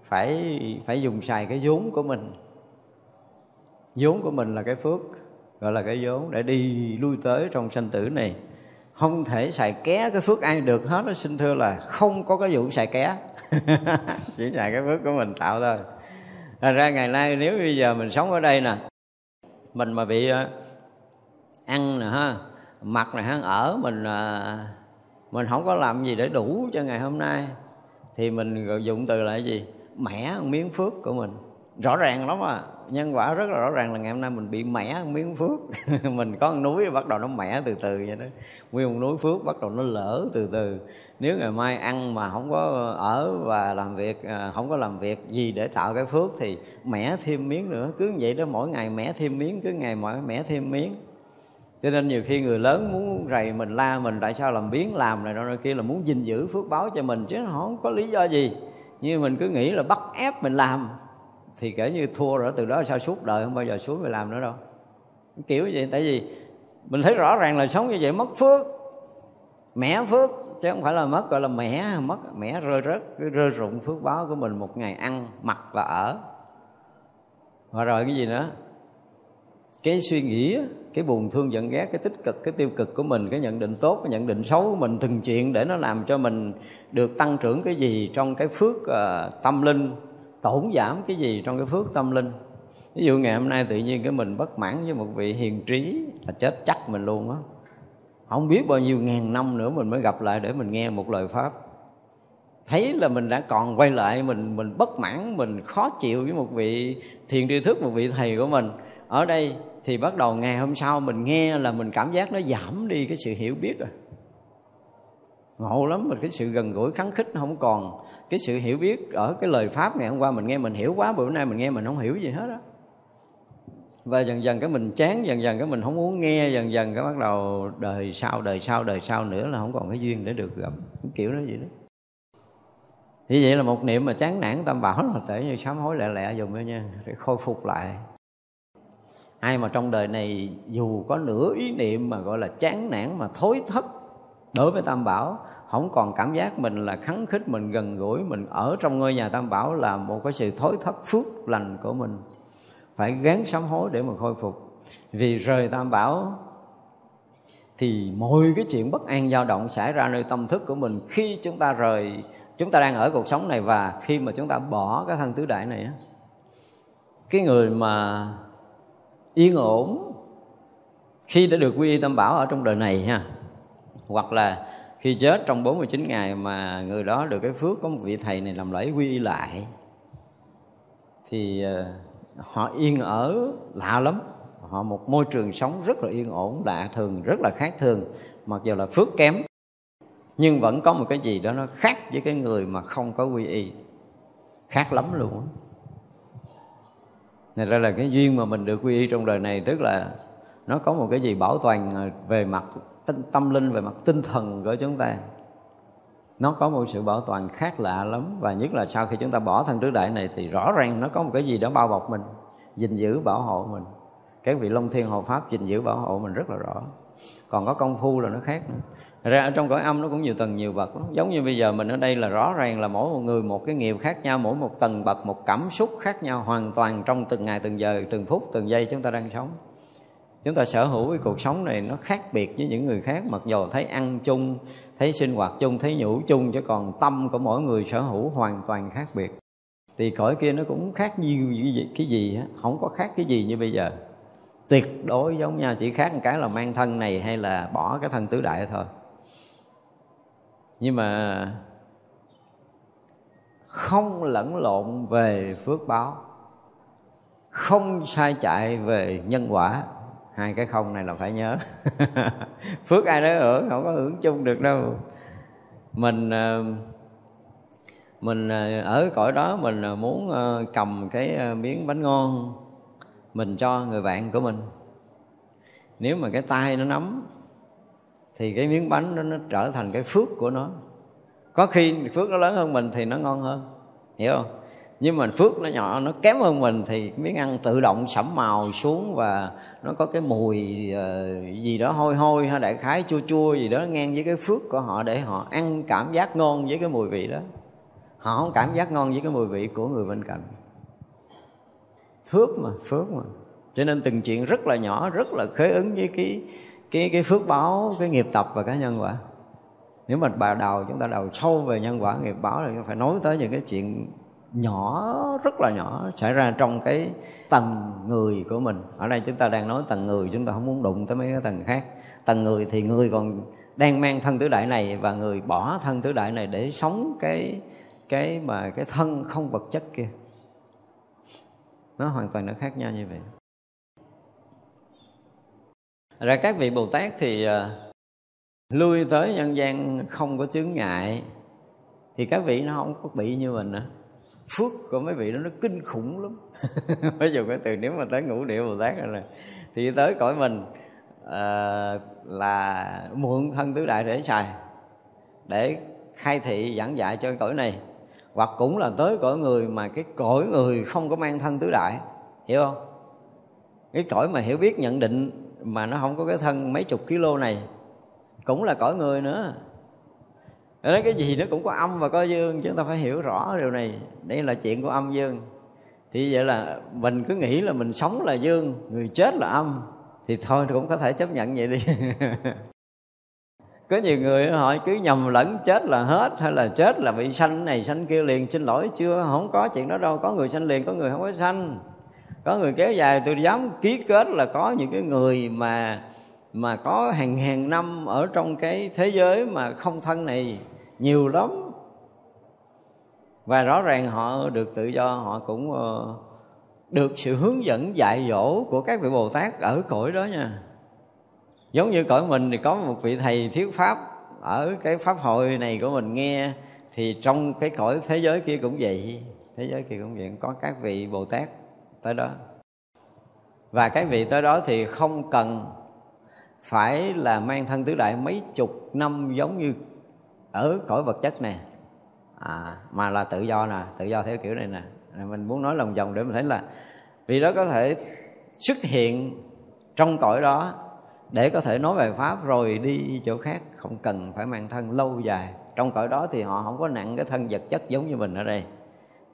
phải phải dùng xài cái vốn của mình. Vốn của mình là cái phước, gọi là cái vốn để đi lui tới trong sanh tử này. Không thể xài ké cái phước ai được hết đó xin thưa là không có cái vụ xài ké. Chỉ xài cái phước của mình tạo thôi. Thành ra ngày nay nếu bây giờ mình sống ở đây nè, mình mà bị ờ, ăn nè ha mặc này ha ở, mình ờ, mình không có làm gì để đủ cho ngày hôm nay thì mình dụng từ là cái gì? Mẻ miếng phước của mình. Rõ ràng lắm à. Nhân quả rất là rõ ràng là ngày hôm nay mình bị mẻ miếng phước. Mình có một núi bắt đầu nó mẻ từ từ vậy đó. Nguyên một núi phước bắt đầu nó lỡ từ từ. Nếu ngày mai ăn mà không có ở và làm việc à, không có làm việc gì để tạo cái phước thì mẻ thêm miếng nữa. Cứ vậy đó, mỗi ngày mẻ thêm miếng, cứ ngày mỗi mẻ thêm miếng cho nên nhiều khi người lớn muốn rầy mình, la mình, tại sao làm biến làm này nọ kia, là muốn gìn giữ phước báo cho mình, chứ không có lý do gì. Như mình cứ nghĩ là bắt ép mình làm, thì kể như thua rồi, từ đó sao suốt đời, không bao giờ xuống về làm nữa đâu. Kiểu vậy, tại vì mình thấy rõ ràng là sống như vậy mất phước, mẻ phước, chứ không phải là mất, gọi là mẻ, mất, mẻ rơi rớt rơi rụng phước báo của mình một ngày ăn, mặc và ở. Và rồi cái gì nữa? Cái suy nghĩ cái buồn thương giận ghét cái tích cực cái tiêu cực của mình cái nhận định tốt cái nhận định xấu của mình từng chuyện để nó làm cho mình được tăng trưởng cái gì trong cái phước uh, tâm linh tổn giảm cái gì trong cái phước tâm linh. Ví dụ ngày hôm nay tự nhiên cái mình bất mãn với một vị hiền trí là chết chắc mình luôn á. Không biết bao nhiêu ngàn năm nữa mình mới gặp lại để mình nghe một lời pháp. Thấy là mình đã còn quay lại mình mình bất mãn mình khó chịu với một vị thiền tri thức một vị thầy của mình. Ở đây thì bắt đầu ngày hôm sau mình nghe là mình cảm giác nó giảm đi cái sự hiểu biết rồi. Ngộ lắm mình cái sự gần gũi kháng khích không còn. Cái sự hiểu biết ở cái lời pháp ngày hôm qua mình nghe, mình hiểu quá, bữa nay mình nghe mình không hiểu gì hết á. Và dần dần cái mình chán, dần dần cái mình không muốn nghe, dần dần cái bắt đầu đời sau đời sau đời sau nữa là không còn cái duyên để được gặp. Kiểu nó vậy đó. Thì vậy là một niệm mà chán nản, tâm bảo là để như sám hối lẹ lẹ dùng thôi nha, để khôi phục lại ai mà trong đời này dù có nửa ý niệm mà gọi là chán nản mà thối thất đối với tam bảo, không còn cảm giác mình là khắng khích, mình gần gũi, mình ở trong ngôi nhà tam bảo là một cái sự thối thất, phước lành của mình. Phải gán sám hối để mà khôi phục. Vì rời tam bảo thì mọi cái chuyện bất an dao động xảy ra nơi tâm thức của mình khi chúng ta rời, chúng ta đang ở cuộc sống này và khi mà chúng ta bỏ cái thân tứ đại này cái người mà yên ổn. Khi đã được quy y tam bảo ở trong đời này ha, hoặc là khi chết trong 49 ngày mà người đó được cái phước có một vị thầy này làm lễ quy y lại, thì ờ, họ yên ở lạ lắm. Họ một môi trường sống rất là yên ổn, lạ thường, rất là khác thường, mặc dù là phước kém, nhưng vẫn có một cái gì đó nó khác với cái người mà không có quy y. Khác lắm luôn á ra là cái duyên mà mình được quy y trong đời này tức là nó có một cái gì bảo toàn về mặt tinh, tâm linh về mặt tinh thần của chúng ta. Nó có một sự bảo toàn khác lạ lắm và nhất là sau khi chúng ta bỏ thân tứ đại này thì rõ ràng nó có một cái gì đó bao bọc mình gìn giữ bảo hộ mình. Các vị long thiên hộ pháp gìn giữ bảo hộ mình rất là rõ. Còn có công phu là nó khác nữa ra ở trong cõi âm nó cũng nhiều tầng nhiều bậc lắm. giống như bây giờ mình ở đây là rõ ràng là mỗi một người một cái nghiệp khác nhau, mỗi một tầng bậc, một cảm xúc khác nhau, hoàn toàn trong từng ngày, từng giờ, từng phút, từng giây chúng ta đang sống. Chúng ta sở hữu cái cuộc sống này nó khác biệt với những người khác, mặc dù thấy ăn chung, thấy sinh hoạt chung, thấy nhủ chung, chứ còn tâm của mỗi người sở hữu hoàn toàn khác biệt. Thì cõi kia nó cũng khác nhiều cái gì á, không có khác cái gì như bây giờ. Tuyệt đối giống nhau, chỉ khác một cái là mang thân này hay là bỏ cái thân tứ đại thôi nhưng mà không lẫn lộn về phước báo, không sai chạy về nhân quả. Hai cái không này là phải nhớ. Phước ai đó hưởng, không có hưởng chung được đâu. Mình ờ, mình ờ, ở cõi đó mình ờ, muốn cầm cái miếng bánh ngon mình cho người bạn của mình. Nếu mà cái tay nó nắm thì cái miếng bánh đó nó trở thành cái phước của nó. Có khi phước nó lớn hơn mình thì nó ngon hơn. Hiểu không? Nhưng mà phước nó nhỏ, nó kém hơn mình thì miếng ăn tự động sẫm màu xuống và nó có cái mùi ờ, gì đó hôi hôi hay đại khái chua chua gì đó ngang với cái phước của họ để họ ăn cảm giác ngon với cái mùi vị đó. Họ không cảm giác ngon với cái mùi vị của người bên cạnh. Phước mà phước mà. Cho nên từng chuyện rất là nhỏ, rất là khế ứng với cái cái cái phước báo, cái nghiệp tập và cá nhân quả. Nếu mà bà đầu, chúng ta đầu sâu về nhân quả, nghiệp báo thì phải nói tới những cái chuyện nhỏ, rất là nhỏ, xảy ra trong cái tầng người của mình. Ở đây chúng ta đang nói tầng người, chúng ta không muốn đụng tới mấy cái tầng khác. Tầng người thì người còn đang mang thân tứ đại này và người bỏ thân tứ đại này để sống cái cái mà cái thân không vật chất kia. Nó hoàn toàn nó khác nhau như vậy ra các vị bồ tát thì uh, lui tới nhân gian không có chướng ngại. Thì các vị nó không có bị như mình nữa. Phước. Của mấy vị đó nó kinh khủng lắm. Ví dụ cái từ nếu mà tới ngũ địa bồ tát rồi là thì tới cõi mình uh, là mượn thân tứ đại để xài để khai thị giảng dạy cho cõi này. Hoặc cũng là tới cõi người mà cái cõi người không có mang thân tứ đại. Hiểu không? Cái cõi mà hiểu biết nhận định mà nó không có cái thân mấy chục kg này. Cũng là cõi người nữa. Nói cái gì nó cũng có âm và có dương chúng ta phải hiểu rõ điều này. Đây là chuyện của âm dương. Thì vậy là mình cứ nghĩ là mình sống là dương, người chết là âm. Thì thôi cũng có thể chấp nhận vậy đi. Có nhiều người họ cứ nhầm lẫn chết là hết hay là chết là bị sanh này, sanh kia liền. Xin lỗi, chưa, không có chuyện đó đâu. Có người sanh liền, có người không có sanh có người kéo dài, tôi dám ký kết là có những cái người mà mà có hàng ngàn năm ở trong cái thế giới mà không thân này nhiều lắm. Và rõ ràng họ được tự do, họ cũng ờ, được sự hướng dẫn dạy dỗ của các vị bồ tát ở cõi đó nha. Giống như cõi mình thì có một vị thầy thuyết pháp ở cái pháp hội này của mình nghe, thì trong cái cõi thế giới kia cũng vậy, thế giới kia cũng vậy, có các vị bồ tát tới đó. Và cái vị tới đó thì không cần phải là mang thân tứ đại mấy chục năm giống như ở cõi vật chất này. À, mà là tự do nè tự do theo kiểu này nè. Mình muốn nói lòng vòng để mình thấy là vì đó có thể xuất hiện trong cõi đó để có thể nói về pháp rồi đi chỗ khác không cần phải mang thân lâu dài. Trong cõi đó thì họ không có nặng cái thân vật chất giống như mình ở đây.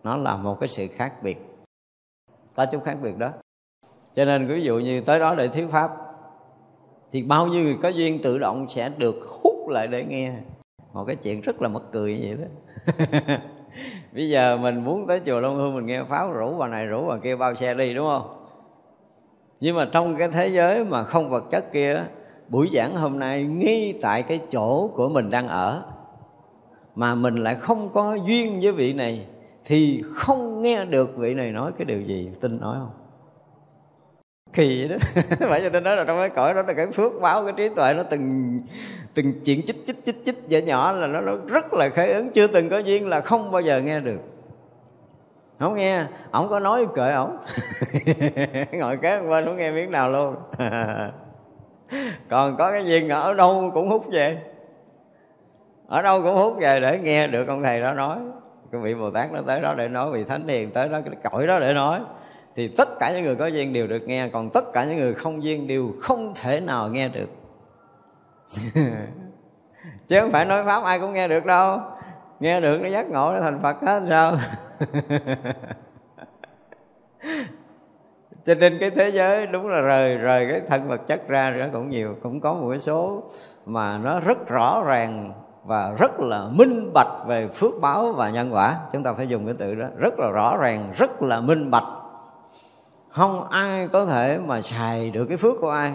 Nó là một cái sự khác biệt ta chút khác biệt đó. Cho nên ví dụ như tới đó để thuyết pháp, thì bao nhiêu người có duyên tự động sẽ được hút lại để nghe. Một cái chuyện rất là mất cười vậy đó. Bây giờ mình muốn tới chùa Long Hương mình nghe pháo rủ bà này rủ bà kia bao xe đi, đúng không? Nhưng mà trong cái thế giới mà không vật chất kia, buổi giảng hôm nay ngay tại cái chỗ của mình đang ở, mà mình lại không có duyên với vị này thì không nghe được vị này nói cái điều gì. Tin nói không? Kỳ vậy đó. Bởi cho tôi nói là trong cái cõi đó là cái phước báo cái trí tuệ nó từng từng chuyện chích chích chích chích nhỏ nhỏ là nó, nó rất là khởi ứng chưa từng có duyên là không bao giờ nghe được. Không nghe ổng có nói kệ ổng. Ngồi kế bên không nghe miếng nào luôn. Còn có cái duyên ở đâu cũng hút về. Ở đâu cũng hút về để nghe được ông thầy đó nói cái vị bồ tát nó tới đó để nói, vị thánh hiền tới đó, cái cõi đó để nói. Thì tất cả những người có duyên đều được nghe, còn tất cả những người không duyên đều không thể nào nghe được. Chứ không phải nói pháp ai cũng nghe được đâu. Nghe được nó giác ngộ, nó thành phật hết sao? Cho nên cái thế giới đúng là rời rời cái thân vật chất ra nữa cũng nhiều, cũng có một cái số mà nó rất rõ ràng và rất là minh bạch về phước báo và nhân quả. Chúng ta phải dùng cái từ đó, rất là rõ ràng, rất là minh bạch. Không ai có thể mà xài được cái phước của ai.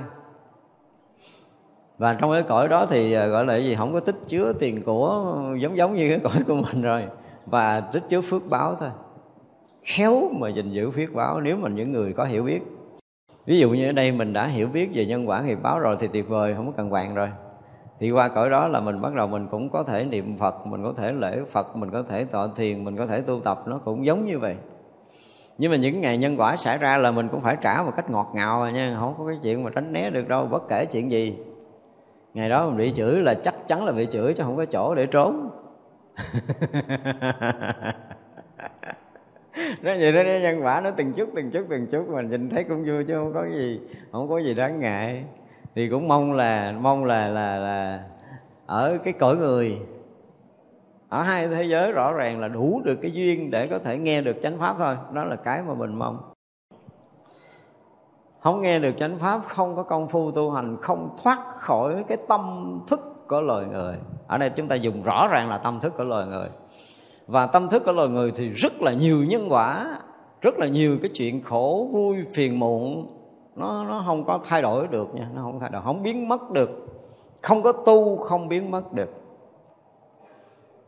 Và trong cái cõi đó thì ờ, gọi là gì? Không có tích chứa tiền của, giống giống như cái cõi của mình rồi. Và tích chứa phước báo thôi. Khéo mà gìn giữ phước báo nếu mà những người có hiểu biết. Ví dụ như ở đây mình đã hiểu biết về nhân quả nghiệp báo rồi thì tuyệt vời, không có cần vàng rồi thì qua cõi đó là mình bắt đầu mình cũng có thể niệm phật, mình có thể lễ phật, mình có thể tọa thiền, mình có thể tu tập, nó cũng giống như vậy. Nhưng mà những ngày nhân quả xảy ra là mình cũng phải trả một cách ngọt ngào rồi nha, không có cái chuyện mà tránh né được đâu, bất kể chuyện gì. Ngày đó mình bị chửi là chắc chắn là bị chửi, chứ không có chỗ để trốn. Nó vậy đó nhân quả nó từng chút từng chút từng chút mình nhìn thấy cũng vui chứ không có gì, không có gì đáng ngại thì cũng mong là mong là là là ở cái cõi người, ở hai thế giới rõ ràng là đủ được cái duyên để có thể nghe được chánh pháp thôi. Đó là cái mà mình mong. Không nghe được chánh pháp, không có công phu tu hành, không thoát khỏi cái tâm thức của loài người. Ở đây chúng ta dùng rõ ràng là tâm thức của loài người. Và tâm thức của loài người thì rất là nhiều nhân quả, rất là nhiều cái chuyện khổ, vui, phiền muộn nó nó không có thay đổi được nha, nó không thay đổi, không biến mất được. Không có tu, không biến mất được.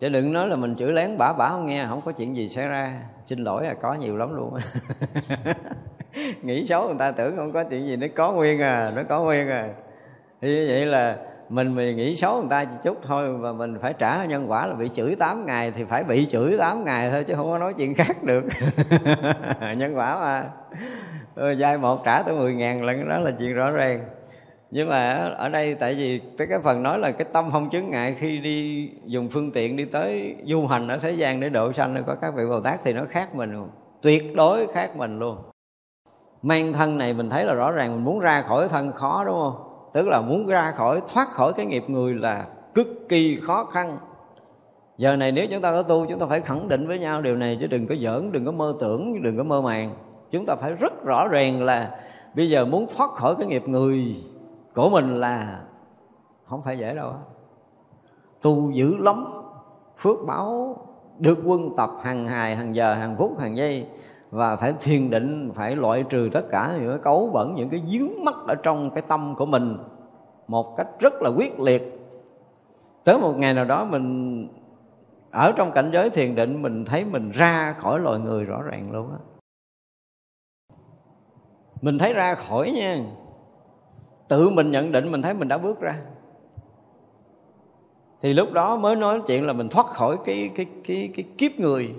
Chứ đừng nói là mình chửi lén bả bả không nghe, không có chuyện gì xảy ra. Xin lỗi là có nhiều lắm luôn. Nghĩ xấu người ta tưởng không có chuyện gì, nó có nguyên à nó có nguyên à. Thì vậy là mình mình nghĩ xấu người ta chỉ chút thôi và mình phải trả nhân quả là bị chửi 8 ngày thì phải bị chửi 8 ngày thôi chứ không có nói chuyện khác được. Nhân quả mà. Ừ, dai một trả tới 10 ngàn lần đó là chuyện rõ ràng. Nhưng mà ở đây tại vì tới cái phần nói là cái tâm không chứng ngại khi đi dùng phương tiện đi tới du hành ở thế gian để độ sanh có các vị bồ tát thì nó khác mình luôn tuyệt đối khác mình luôn. Mang thân này mình thấy là rõ ràng mình muốn ra khỏi thân khó đúng không? Tức là muốn ra khỏi, thoát khỏi cái nghiệp người là cực kỳ khó khăn. Giờ này nếu chúng ta có tu, chúng ta phải khẳng định với nhau điều này, chứ đừng có giỡn, đừng có mơ tưởng, đừng có mơ màng. Chúng ta phải rất rõ ràng là bây giờ muốn thoát khỏi cái nghiệp người của mình là không phải dễ đâu tu dữ lắm, phước báo, được quân tập hàng hài, hàng giờ, hàng phút, hàng giây và phải thiền định, phải loại trừ tất cả những cái cấu bẩn, những cái dướng mắt ở trong cái tâm của mình một cách rất là quyết liệt. Tới một ngày nào đó mình ở trong cảnh giới thiền định, mình thấy mình ra khỏi loài người rõ ràng luôn á. Mình thấy ra khỏi nha. Tự mình nhận định mình thấy mình đã bước ra. Thì lúc đó mới nói chuyện là mình thoát khỏi cái cái cái cái kiếp người,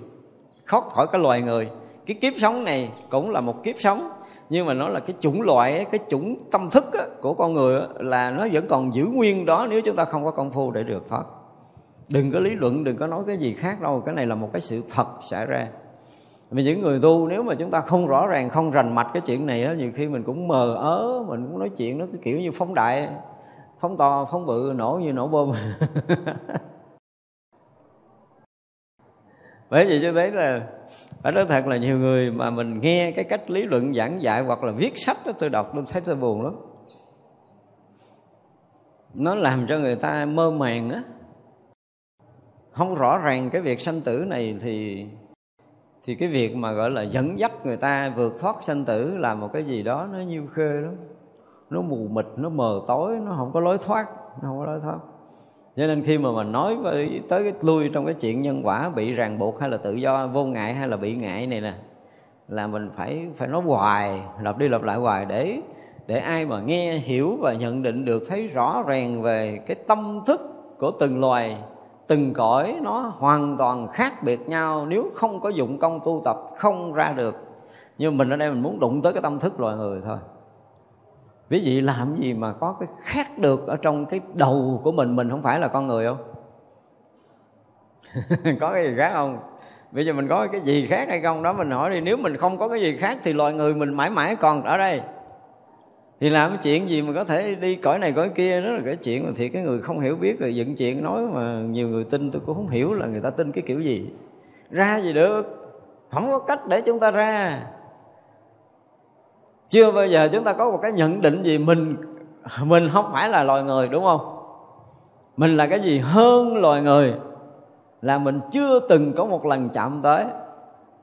thoát khỏi cái loài người cái kiếp sống này cũng là một kiếp sống, nhưng mà nó là cái chủng loại, cái chủng tâm thức của con người là nó vẫn còn giữ nguyên đó nếu chúng ta không có công phu để được thoát đừng có lý luận, đừng có nói cái gì khác đâu, cái này là một cái sự thật xảy ra. Vì những người tu, nếu mà chúng ta không rõ ràng, không rành mạch cái chuyện này đó nhiều khi mình cũng mờ ớ, mình cũng nói chuyện nó cái kiểu như phóng đại, phóng to, phóng bự, nổ như nổ bom. bởi vì cho thấy là, phải nói thật là nhiều người mà mình nghe cái cách lý luận giảng dạy hoặc là viết sách đó tôi đọc, tôi thấy tôi buồn lắm. Nó làm cho người ta mơ màng á. Không rõ ràng cái việc sanh tử này thì thì cái việc mà gọi là dẫn dắt người ta vượt thoát sanh tử là một cái gì đó nó nhiêu khê lắm. Nó mù mịt, nó mờ tối, nó không có lối thoát, nó không có lối thoát cho nên khi mà mình nói với, tới cái lui trong cái chuyện nhân quả, bị ràng buộc hay là tự do, vô ngại hay là bị ngại này nè, là mình phải phải nói hoài, lặp đi lặp lại hoài để để ai mà nghe, hiểu và nhận định được, thấy rõ ràng về cái tâm thức của từng loài, từng cõi, nó hoàn toàn khác biệt nhau. Nếu không có dụng công tu tập, không ra được. Nhưng mình ở đây mình muốn đụng tới cái tâm thức loài người thôi ví dụ làm gì mà có cái khác được ở trong cái đầu của mình? Mình không phải là con người không? Có cái gì khác không? Bây giờ mình có cái gì khác hay không? Đó, mình hỏi đi. Nếu mình không có cái gì khác thì loài người mình mãi mãi còn ở đây. Thì làm cái chuyện gì mà có thể đi cõi này cõi kia? Đó là cái chuyện mà thiệt cái người không hiểu biết rồi dựng chuyện nói mà nhiều người tin. Tôi cũng không hiểu là người ta tin cái kiểu gì. Ra gì được? Không có cách để chúng ta ra chưa bao giờ chúng ta có một cái nhận định gì mình mình không phải là loài người đúng không? Mình là cái gì hơn loài người là mình chưa từng có một lần chạm tới.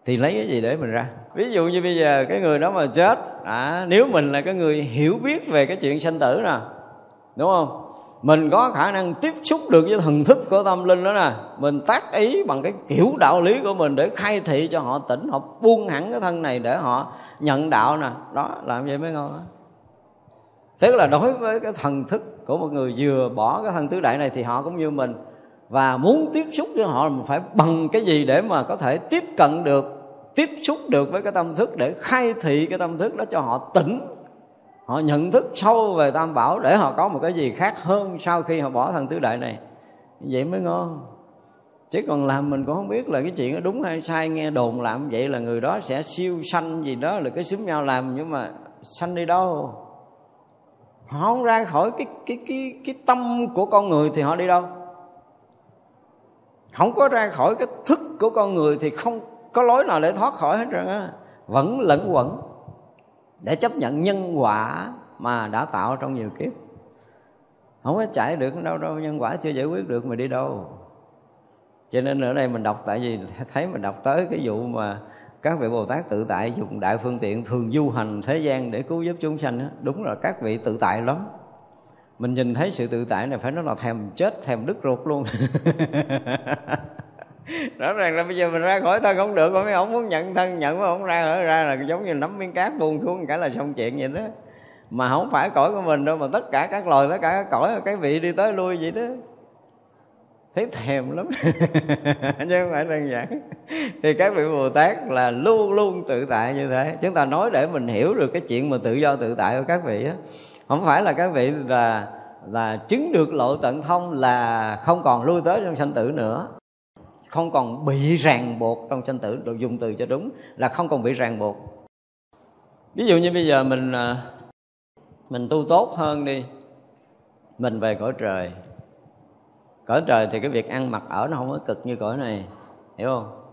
Thì lấy cái gì để mình ra? Ví dụ như bây giờ cái người đó mà chết à, nếu mình là cái người hiểu biết về cái chuyện sanh tử nè đúng không? Mình có khả năng tiếp xúc được với thần thức của tâm linh đó nè. Mình tác ý bằng cái kiểu đạo lý của mình để khai thị cho họ tỉnh, họ buông hẳn cái thân này để họ nhận đạo nè. Đó, làm vậy mới ngon đó. tức là đối với cái thần thức của một người vừa bỏ cái thân tứ đại này thì họ cũng như mình. Và muốn tiếp xúc với họ mình phải bằng cái gì để mà có thể tiếp cận được, tiếp xúc được với cái tâm thức để khai thị cái tâm thức đó cho họ tỉnh họ nhận thức sâu về tam bảo để họ có một cái gì khác hơn sau khi họ bỏ thân tứ đại này. Vậy mới ngon. Chứ còn làm mình cũng không biết là cái chuyện đó đúng hay sai. Nghe đồn làm vậy là người đó sẽ siêu sanh gì đó là cái xúm nhau làm, nhưng mà sanh đi đâu? Họ không ra khỏi cái cái cái cái tâm của con người thì họ đi đâu? Không có ra khỏi cái thức của con người thì không có lối nào để thoát khỏi hết trơn á. Vẫn lẫn quẩn để chấp nhận nhân quả mà đã tạo trong nhiều kiếp. Không có chạy được đâu đâu, nhân quả chưa giải quyết được mà đi đâu. Cho nên ở đây mình đọc, tại vì thấy mình đọc tới cái vụ mà các vị Bồ Tát tự tại dùng đại phương tiện thường du hành thế gian để cứu giúp chúng sanh đó. đúng là các vị tự tại lắm. Mình nhìn thấy sự tự tại này phải nói là thèm chết, thèm đứt ruột luôn. rõ ràng là bây giờ mình ra khỏi thân không được mấy ông muốn nhận thân, nhận mà không ra ở ra là giống như nắm miếng cát buông xuống cả là xong chuyện vậy đó. Mà không phải cõi của mình đâu, mà tất cả các loài, tất cả các cõi, cái vị đi tới lui vậy đó. Thấy thèm lắm. Chứ không phải đơn giản. Thì các vị bồ tát là luôn luôn tự tại như thế. Chúng ta nói để mình hiểu được cái chuyện mà tự do tự tại của các vị á. Không phải là các vị là là chứng được lộ tận thông là không còn lui tới trong sanh tử nữa không còn bị ràng buộc trong sanh tử được dùng từ cho đúng, là không còn bị ràng buộc. Ví dụ như bây giờ mình à, mình tu tốt hơn đi, mình về cõi trời. Cõi trời thì cái việc ăn mặc ở nó không có cực như cõi này, hiểu không?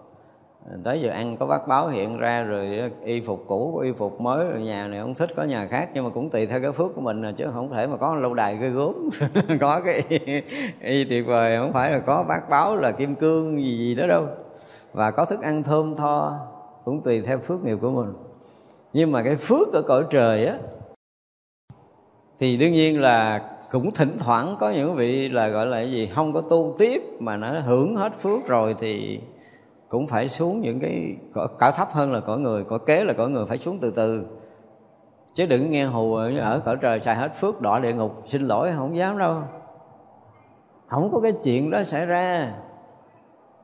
Tới giờ ăn có bát báo hiện ra rồi ờ, y phục cũ y phục mới rồi nhà này không thích có nhà khác nhưng mà cũng tùy theo cái phước của mình chứ không thể mà có lâu đài ghê gốm. Có cái y, y tuyệt vời không phải là có bát báo là kim cương gì gì đó đâu. Và có thức ăn thơm tho cũng tùy theo phước nghiệp của mình. Nhưng mà cái phước ở cõi trời á thì đương nhiên là cũng thỉnh thoảng có những vị là gọi là cái gì không có tu tiếp mà nó hưởng hết phước rồi thì cũng phải xuống những cái cả thấp hơn là cõi người cõi kế là cõi người phải xuống từ từ. Chứ đừng nghe hù ở cõi trời xài hết phước đọa địa ngục, xin lỗi, không dám đâu. Không có cái chuyện đó xảy ra.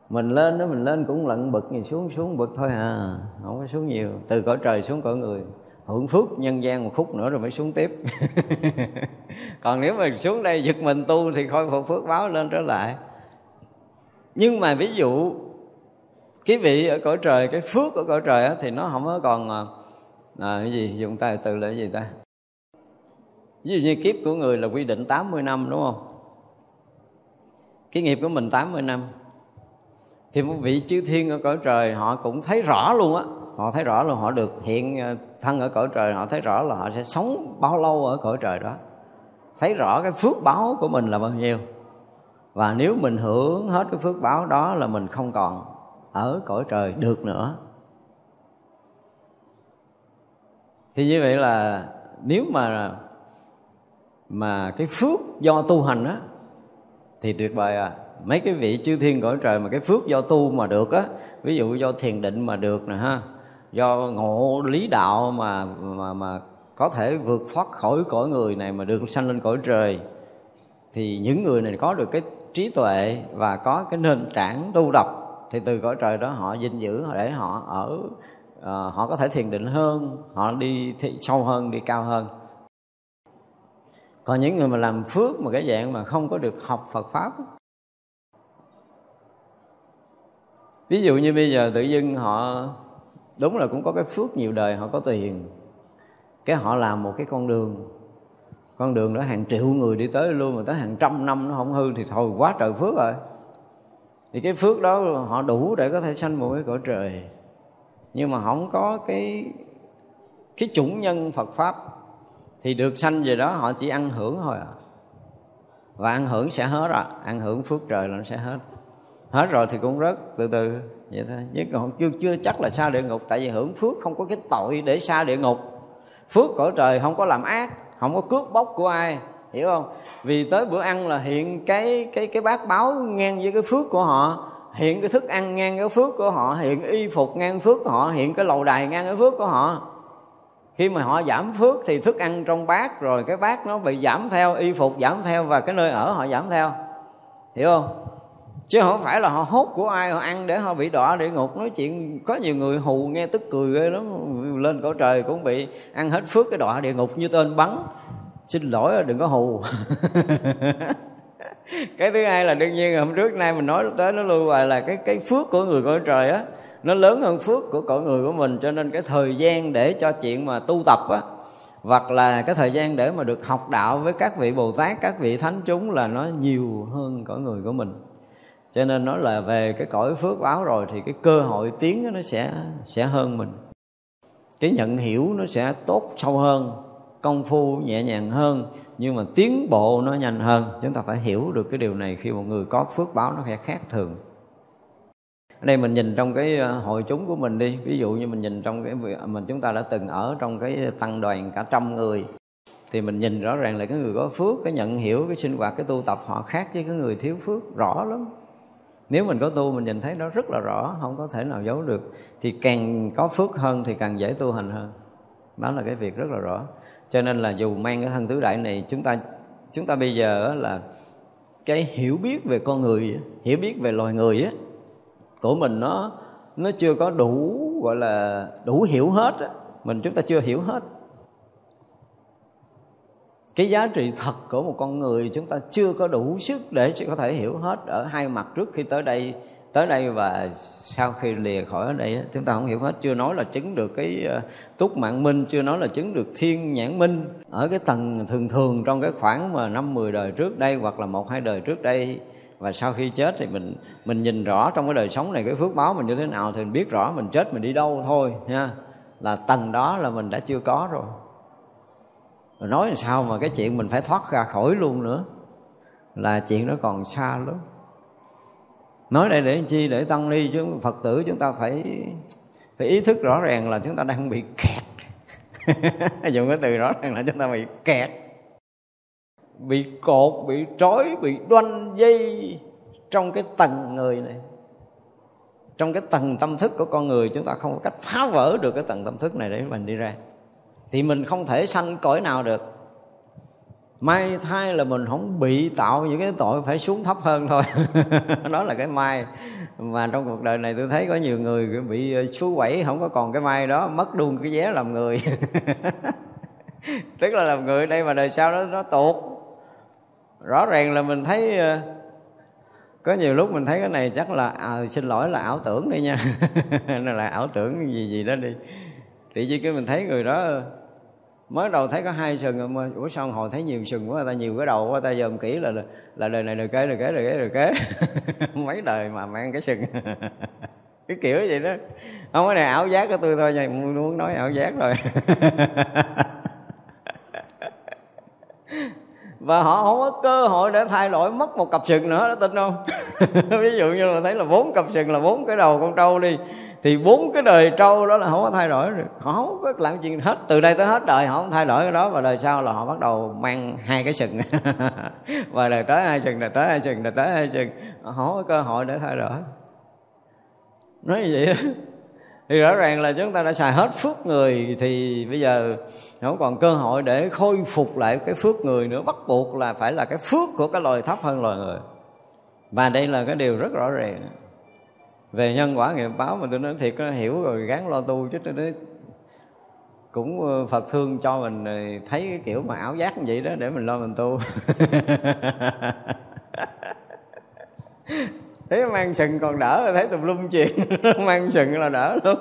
Mình lên đó, mình lên cũng lận bực thì xuống xuống bực thôi à không có xuống nhiều. Từ cõi trời xuống cõi người, hưởng phước nhân gian một khúc nữa rồi mới xuống tiếp. Còn nếu mà xuống đây giật mình tu thì khôi phục phước báo lên trở lại. Nhưng mà ví dụ cái vị ở cõi trời cái phước ở cõi trời á, thì nó không có còn à, à cái gì dùng tay từ là cái gì ta? Ví dụ như kiếp của người là quy định 80 năm đúng không? Cái nghiệp của mình 80 năm. Thì một vị chư thiên ở cõi trời họ cũng thấy rõ luôn á. Họ thấy rõ là họ được hiện à, thân ở cõi trời họ thấy rõ là họ sẽ sống bao lâu ở cõi trời đó. Thấy rõ cái phước báo của mình là bao nhiêu. Và nếu mình hưởng hết cái phước báo đó là mình không còn ở cõi trời được nữa. Thì như vậy là nếu mà mà cái phước do tu hành á, thì tuyệt vời à. Mấy cái vị chư thiên cõi trời mà cái phước do tu mà được á, ví dụ do thiền định mà được nè ha, do ngộ lý đạo mà mà mà có thể vượt thoát khỏi cõi người này mà được sanh lên cõi trời, thì những người này có được cái trí tuệ và có cái nền tảng tu độc thì từ cõi trời đó họ gìn giữ để họ ở uh, họ có thể thiền định hơn họ đi thi, sâu hơn đi cao hơn. Còn những người mà làm phước mà cái dạng mà không có được học Phật pháp ví dụ như bây giờ tự dưng họ đúng là cũng có cái phước nhiều đời họ có tiền cái họ làm một cái con đường con đường đó hàng triệu người đi tới luôn mà tới hàng trăm năm nó không hư thì thôi quá trời phước rồi thì cái phước đó họ đủ để có thể sanh một cái cõi trời. Nhưng mà không có cái cái chủng nhân Phật pháp thì được sanh về đó họ chỉ ăn hưởng thôi à. Và ăn hưởng sẽ hết rồi ăn hưởng phước trời là nó sẽ hết. Hết rồi thì cũng rất từ từ, vậy thôi. Chứ còn chưa chưa chắc là xa địa ngục, tại vì hưởng phước không có cái tội để xa địa ngục. Phước cõi trời không có làm ác, không có cướp bóc của ai hiểu không? Vì tới bữa ăn là hiện cái cái cái bát báo ngang với cái phước của họ, hiện cái thức ăn ngang cái phước của họ, hiện y phục ngang phước của họ, hiện cái lầu đài ngang cái phước của họ. Khi mà họ giảm phước thì thức ăn trong bát rồi cái bát nó bị giảm theo, y phục giảm theo và cái nơi ở họ giảm theo. Hiểu không? Chứ không phải là họ hốt của ai họ ăn để họ bị đọa địa ngục. Nói chuyện, có nhiều người hù nghe tức cười ghê lắm, lên cõi trời cũng bị ăn hết phước cái đọa địa ngục như tên bắn xin lỗi, đừng có hù. Cái thứ hai là đương nhiên hôm trước nay mình nói tới nó luôn hoài là cái cái phước của người cõi trời á. Nó lớn hơn phước của cõi người của mình, cho nên cái thời gian để cho chuyện mà tu tập á, hoặc là cái thời gian để mà được học đạo với các vị bồ tát, các vị thánh chúng là nó nhiều hơn cõi người của mình. Cho nên nói là về cái cõi phước báo rồi thì cái cơ hội tiến nó sẽ sẽ hơn mình. Cái nhận hiểu nó sẽ tốt sâu hơn công phu nhẹ nhàng hơn, nhưng mà tiến bộ nó nhanh hơn. Chúng ta phải hiểu được cái điều này khi một người có phước báo nó sẽ khác thường. Ở đây mình nhìn trong cái ờ, hội chúng của mình đi. Ví dụ như mình nhìn trong cái mình chúng ta đã từng ở trong cái tăng đoàn cả trăm người, thì mình nhìn rõ ràng là cái người có phước, cái nhận hiểu, cái sinh hoạt, cái tu tập họ khác với cái người thiếu phước, rõ lắm. Nếu mình có tu, mình nhìn thấy nó rất là rõ, không có thể nào giấu được. Thì càng có phước hơn thì càng dễ tu hành hơn. Đó là cái việc rất là rõ cho nên là dù mang cái thân tứ đại này, chúng ta chúng ta bây giờ là cái hiểu biết về con người hiểu biết về loài người á, của mình nó nó chưa có đủ, gọi là đủ hiểu hết á, mình chúng ta chưa hiểu hết. Cái giá trị thật của một con người chúng ta chưa có đủ sức để có thể hiểu hết ở hai mặt trước khi tới đây tới đây và sau khi lìa khỏi ở đây chúng ta không hiểu hết. Chưa nói là chứng được cái ờ, túc mạng minh, chưa nói là chứng được thiên nhãn minh. Ở cái tầng thường thường trong cái khoảng mà năm, mười đời trước đây hoặc là một, hai đời trước đây, và sau khi chết thì mình mình nhìn rõ trong cái đời sống này cái phước báo mình như thế nào, thì mình biết rõ mình chết mình đi đâu thôi nha là tầng đó là mình đã chưa có rồi. Rồi nói làm sao mà cái chuyện mình phải thoát ra khỏi luôn nữa, là chuyện nó còn xa lắm nói đây để chi? Để tăng ni chứ, phật tử chúng ta phải phải ý thức rõ ràng là chúng ta đang bị kẹt. Dùng cái từ rõ ràng là chúng ta bị kẹt. Bị cột, bị trói, bị đoanh dây trong cái tầng người này. Trong cái tầng tâm thức của con người, chúng ta không có cách phá vỡ được cái tầng tâm thức này để mình đi ra. Thì mình không thể sanh cõi nào được may thay là mình không bị tạo những cái tội phải xuống thấp hơn thôi. Đó là cái may. Mà trong cuộc đời này tôi thấy có nhiều người bị ờ, xú quẩy không có còn cái may đó mất luôn cái vé làm người. Tức là làm người đây mà đời sau đó nó tuột. Rõ ràng là mình thấy ờ, có nhiều lúc mình thấy cái này chắc là à, xin lỗi là ảo tưởng đi nha. Là ảo tưởng gì gì đó đi. Tự nhiên cái mình thấy người đó mới đầu thấy có hai sừng, mà ủa sao hồi thấy nhiều sừng quá, ta nhiều cái đầu quá, ta dòm kỹ là là đời này đời kế đời kế đời kế đời kế. Mấy đời mà mang cái sừng. Cái kiểu vậy đó. Không có này ảo giác của tôi thôi nha muốn nói ảo giác rồi. Và họ không có cơ hội để thay đổi mất một cặp sừng nữa, đó, tin không? Ví dụ như là thấy là bốn cặp sừng là bốn cái đầu con trâu đi thì bốn cái đời trâu đó là không có thay đổi được. Họ không có làm chuyện hết, từ đây tới hết đời họ không thay đổi cái đó, và đời sau là họ bắt đầu mang hai cái sừng. Và đời tới hai sừng, đời tới hai sừng, đời tới hai sừng. Họ không có cơ hội để thay đổi. Nói như vậy? Đó thì rõ ràng là chúng ta đã xài hết phước người, thì bây giờ không còn cơ hội để khôi phục lại cái phước người nữa. Bắt buộc là phải là cái phước của cái loài thấp hơn loài người. Và đây là cái điều rất rõ ràng về nhân quả nghiệp báo mà tôi nói thiệt, nó hiểu rồi gắn lo tu chứ tôi nói cũng ờ, Phật thương cho mình thấy cái kiểu mà ảo giác như vậy đó để mình lo mình tu. Thấy mang sừng còn đỡ, thấy tùm lum chuyện, mang sừng là đỡ luôn.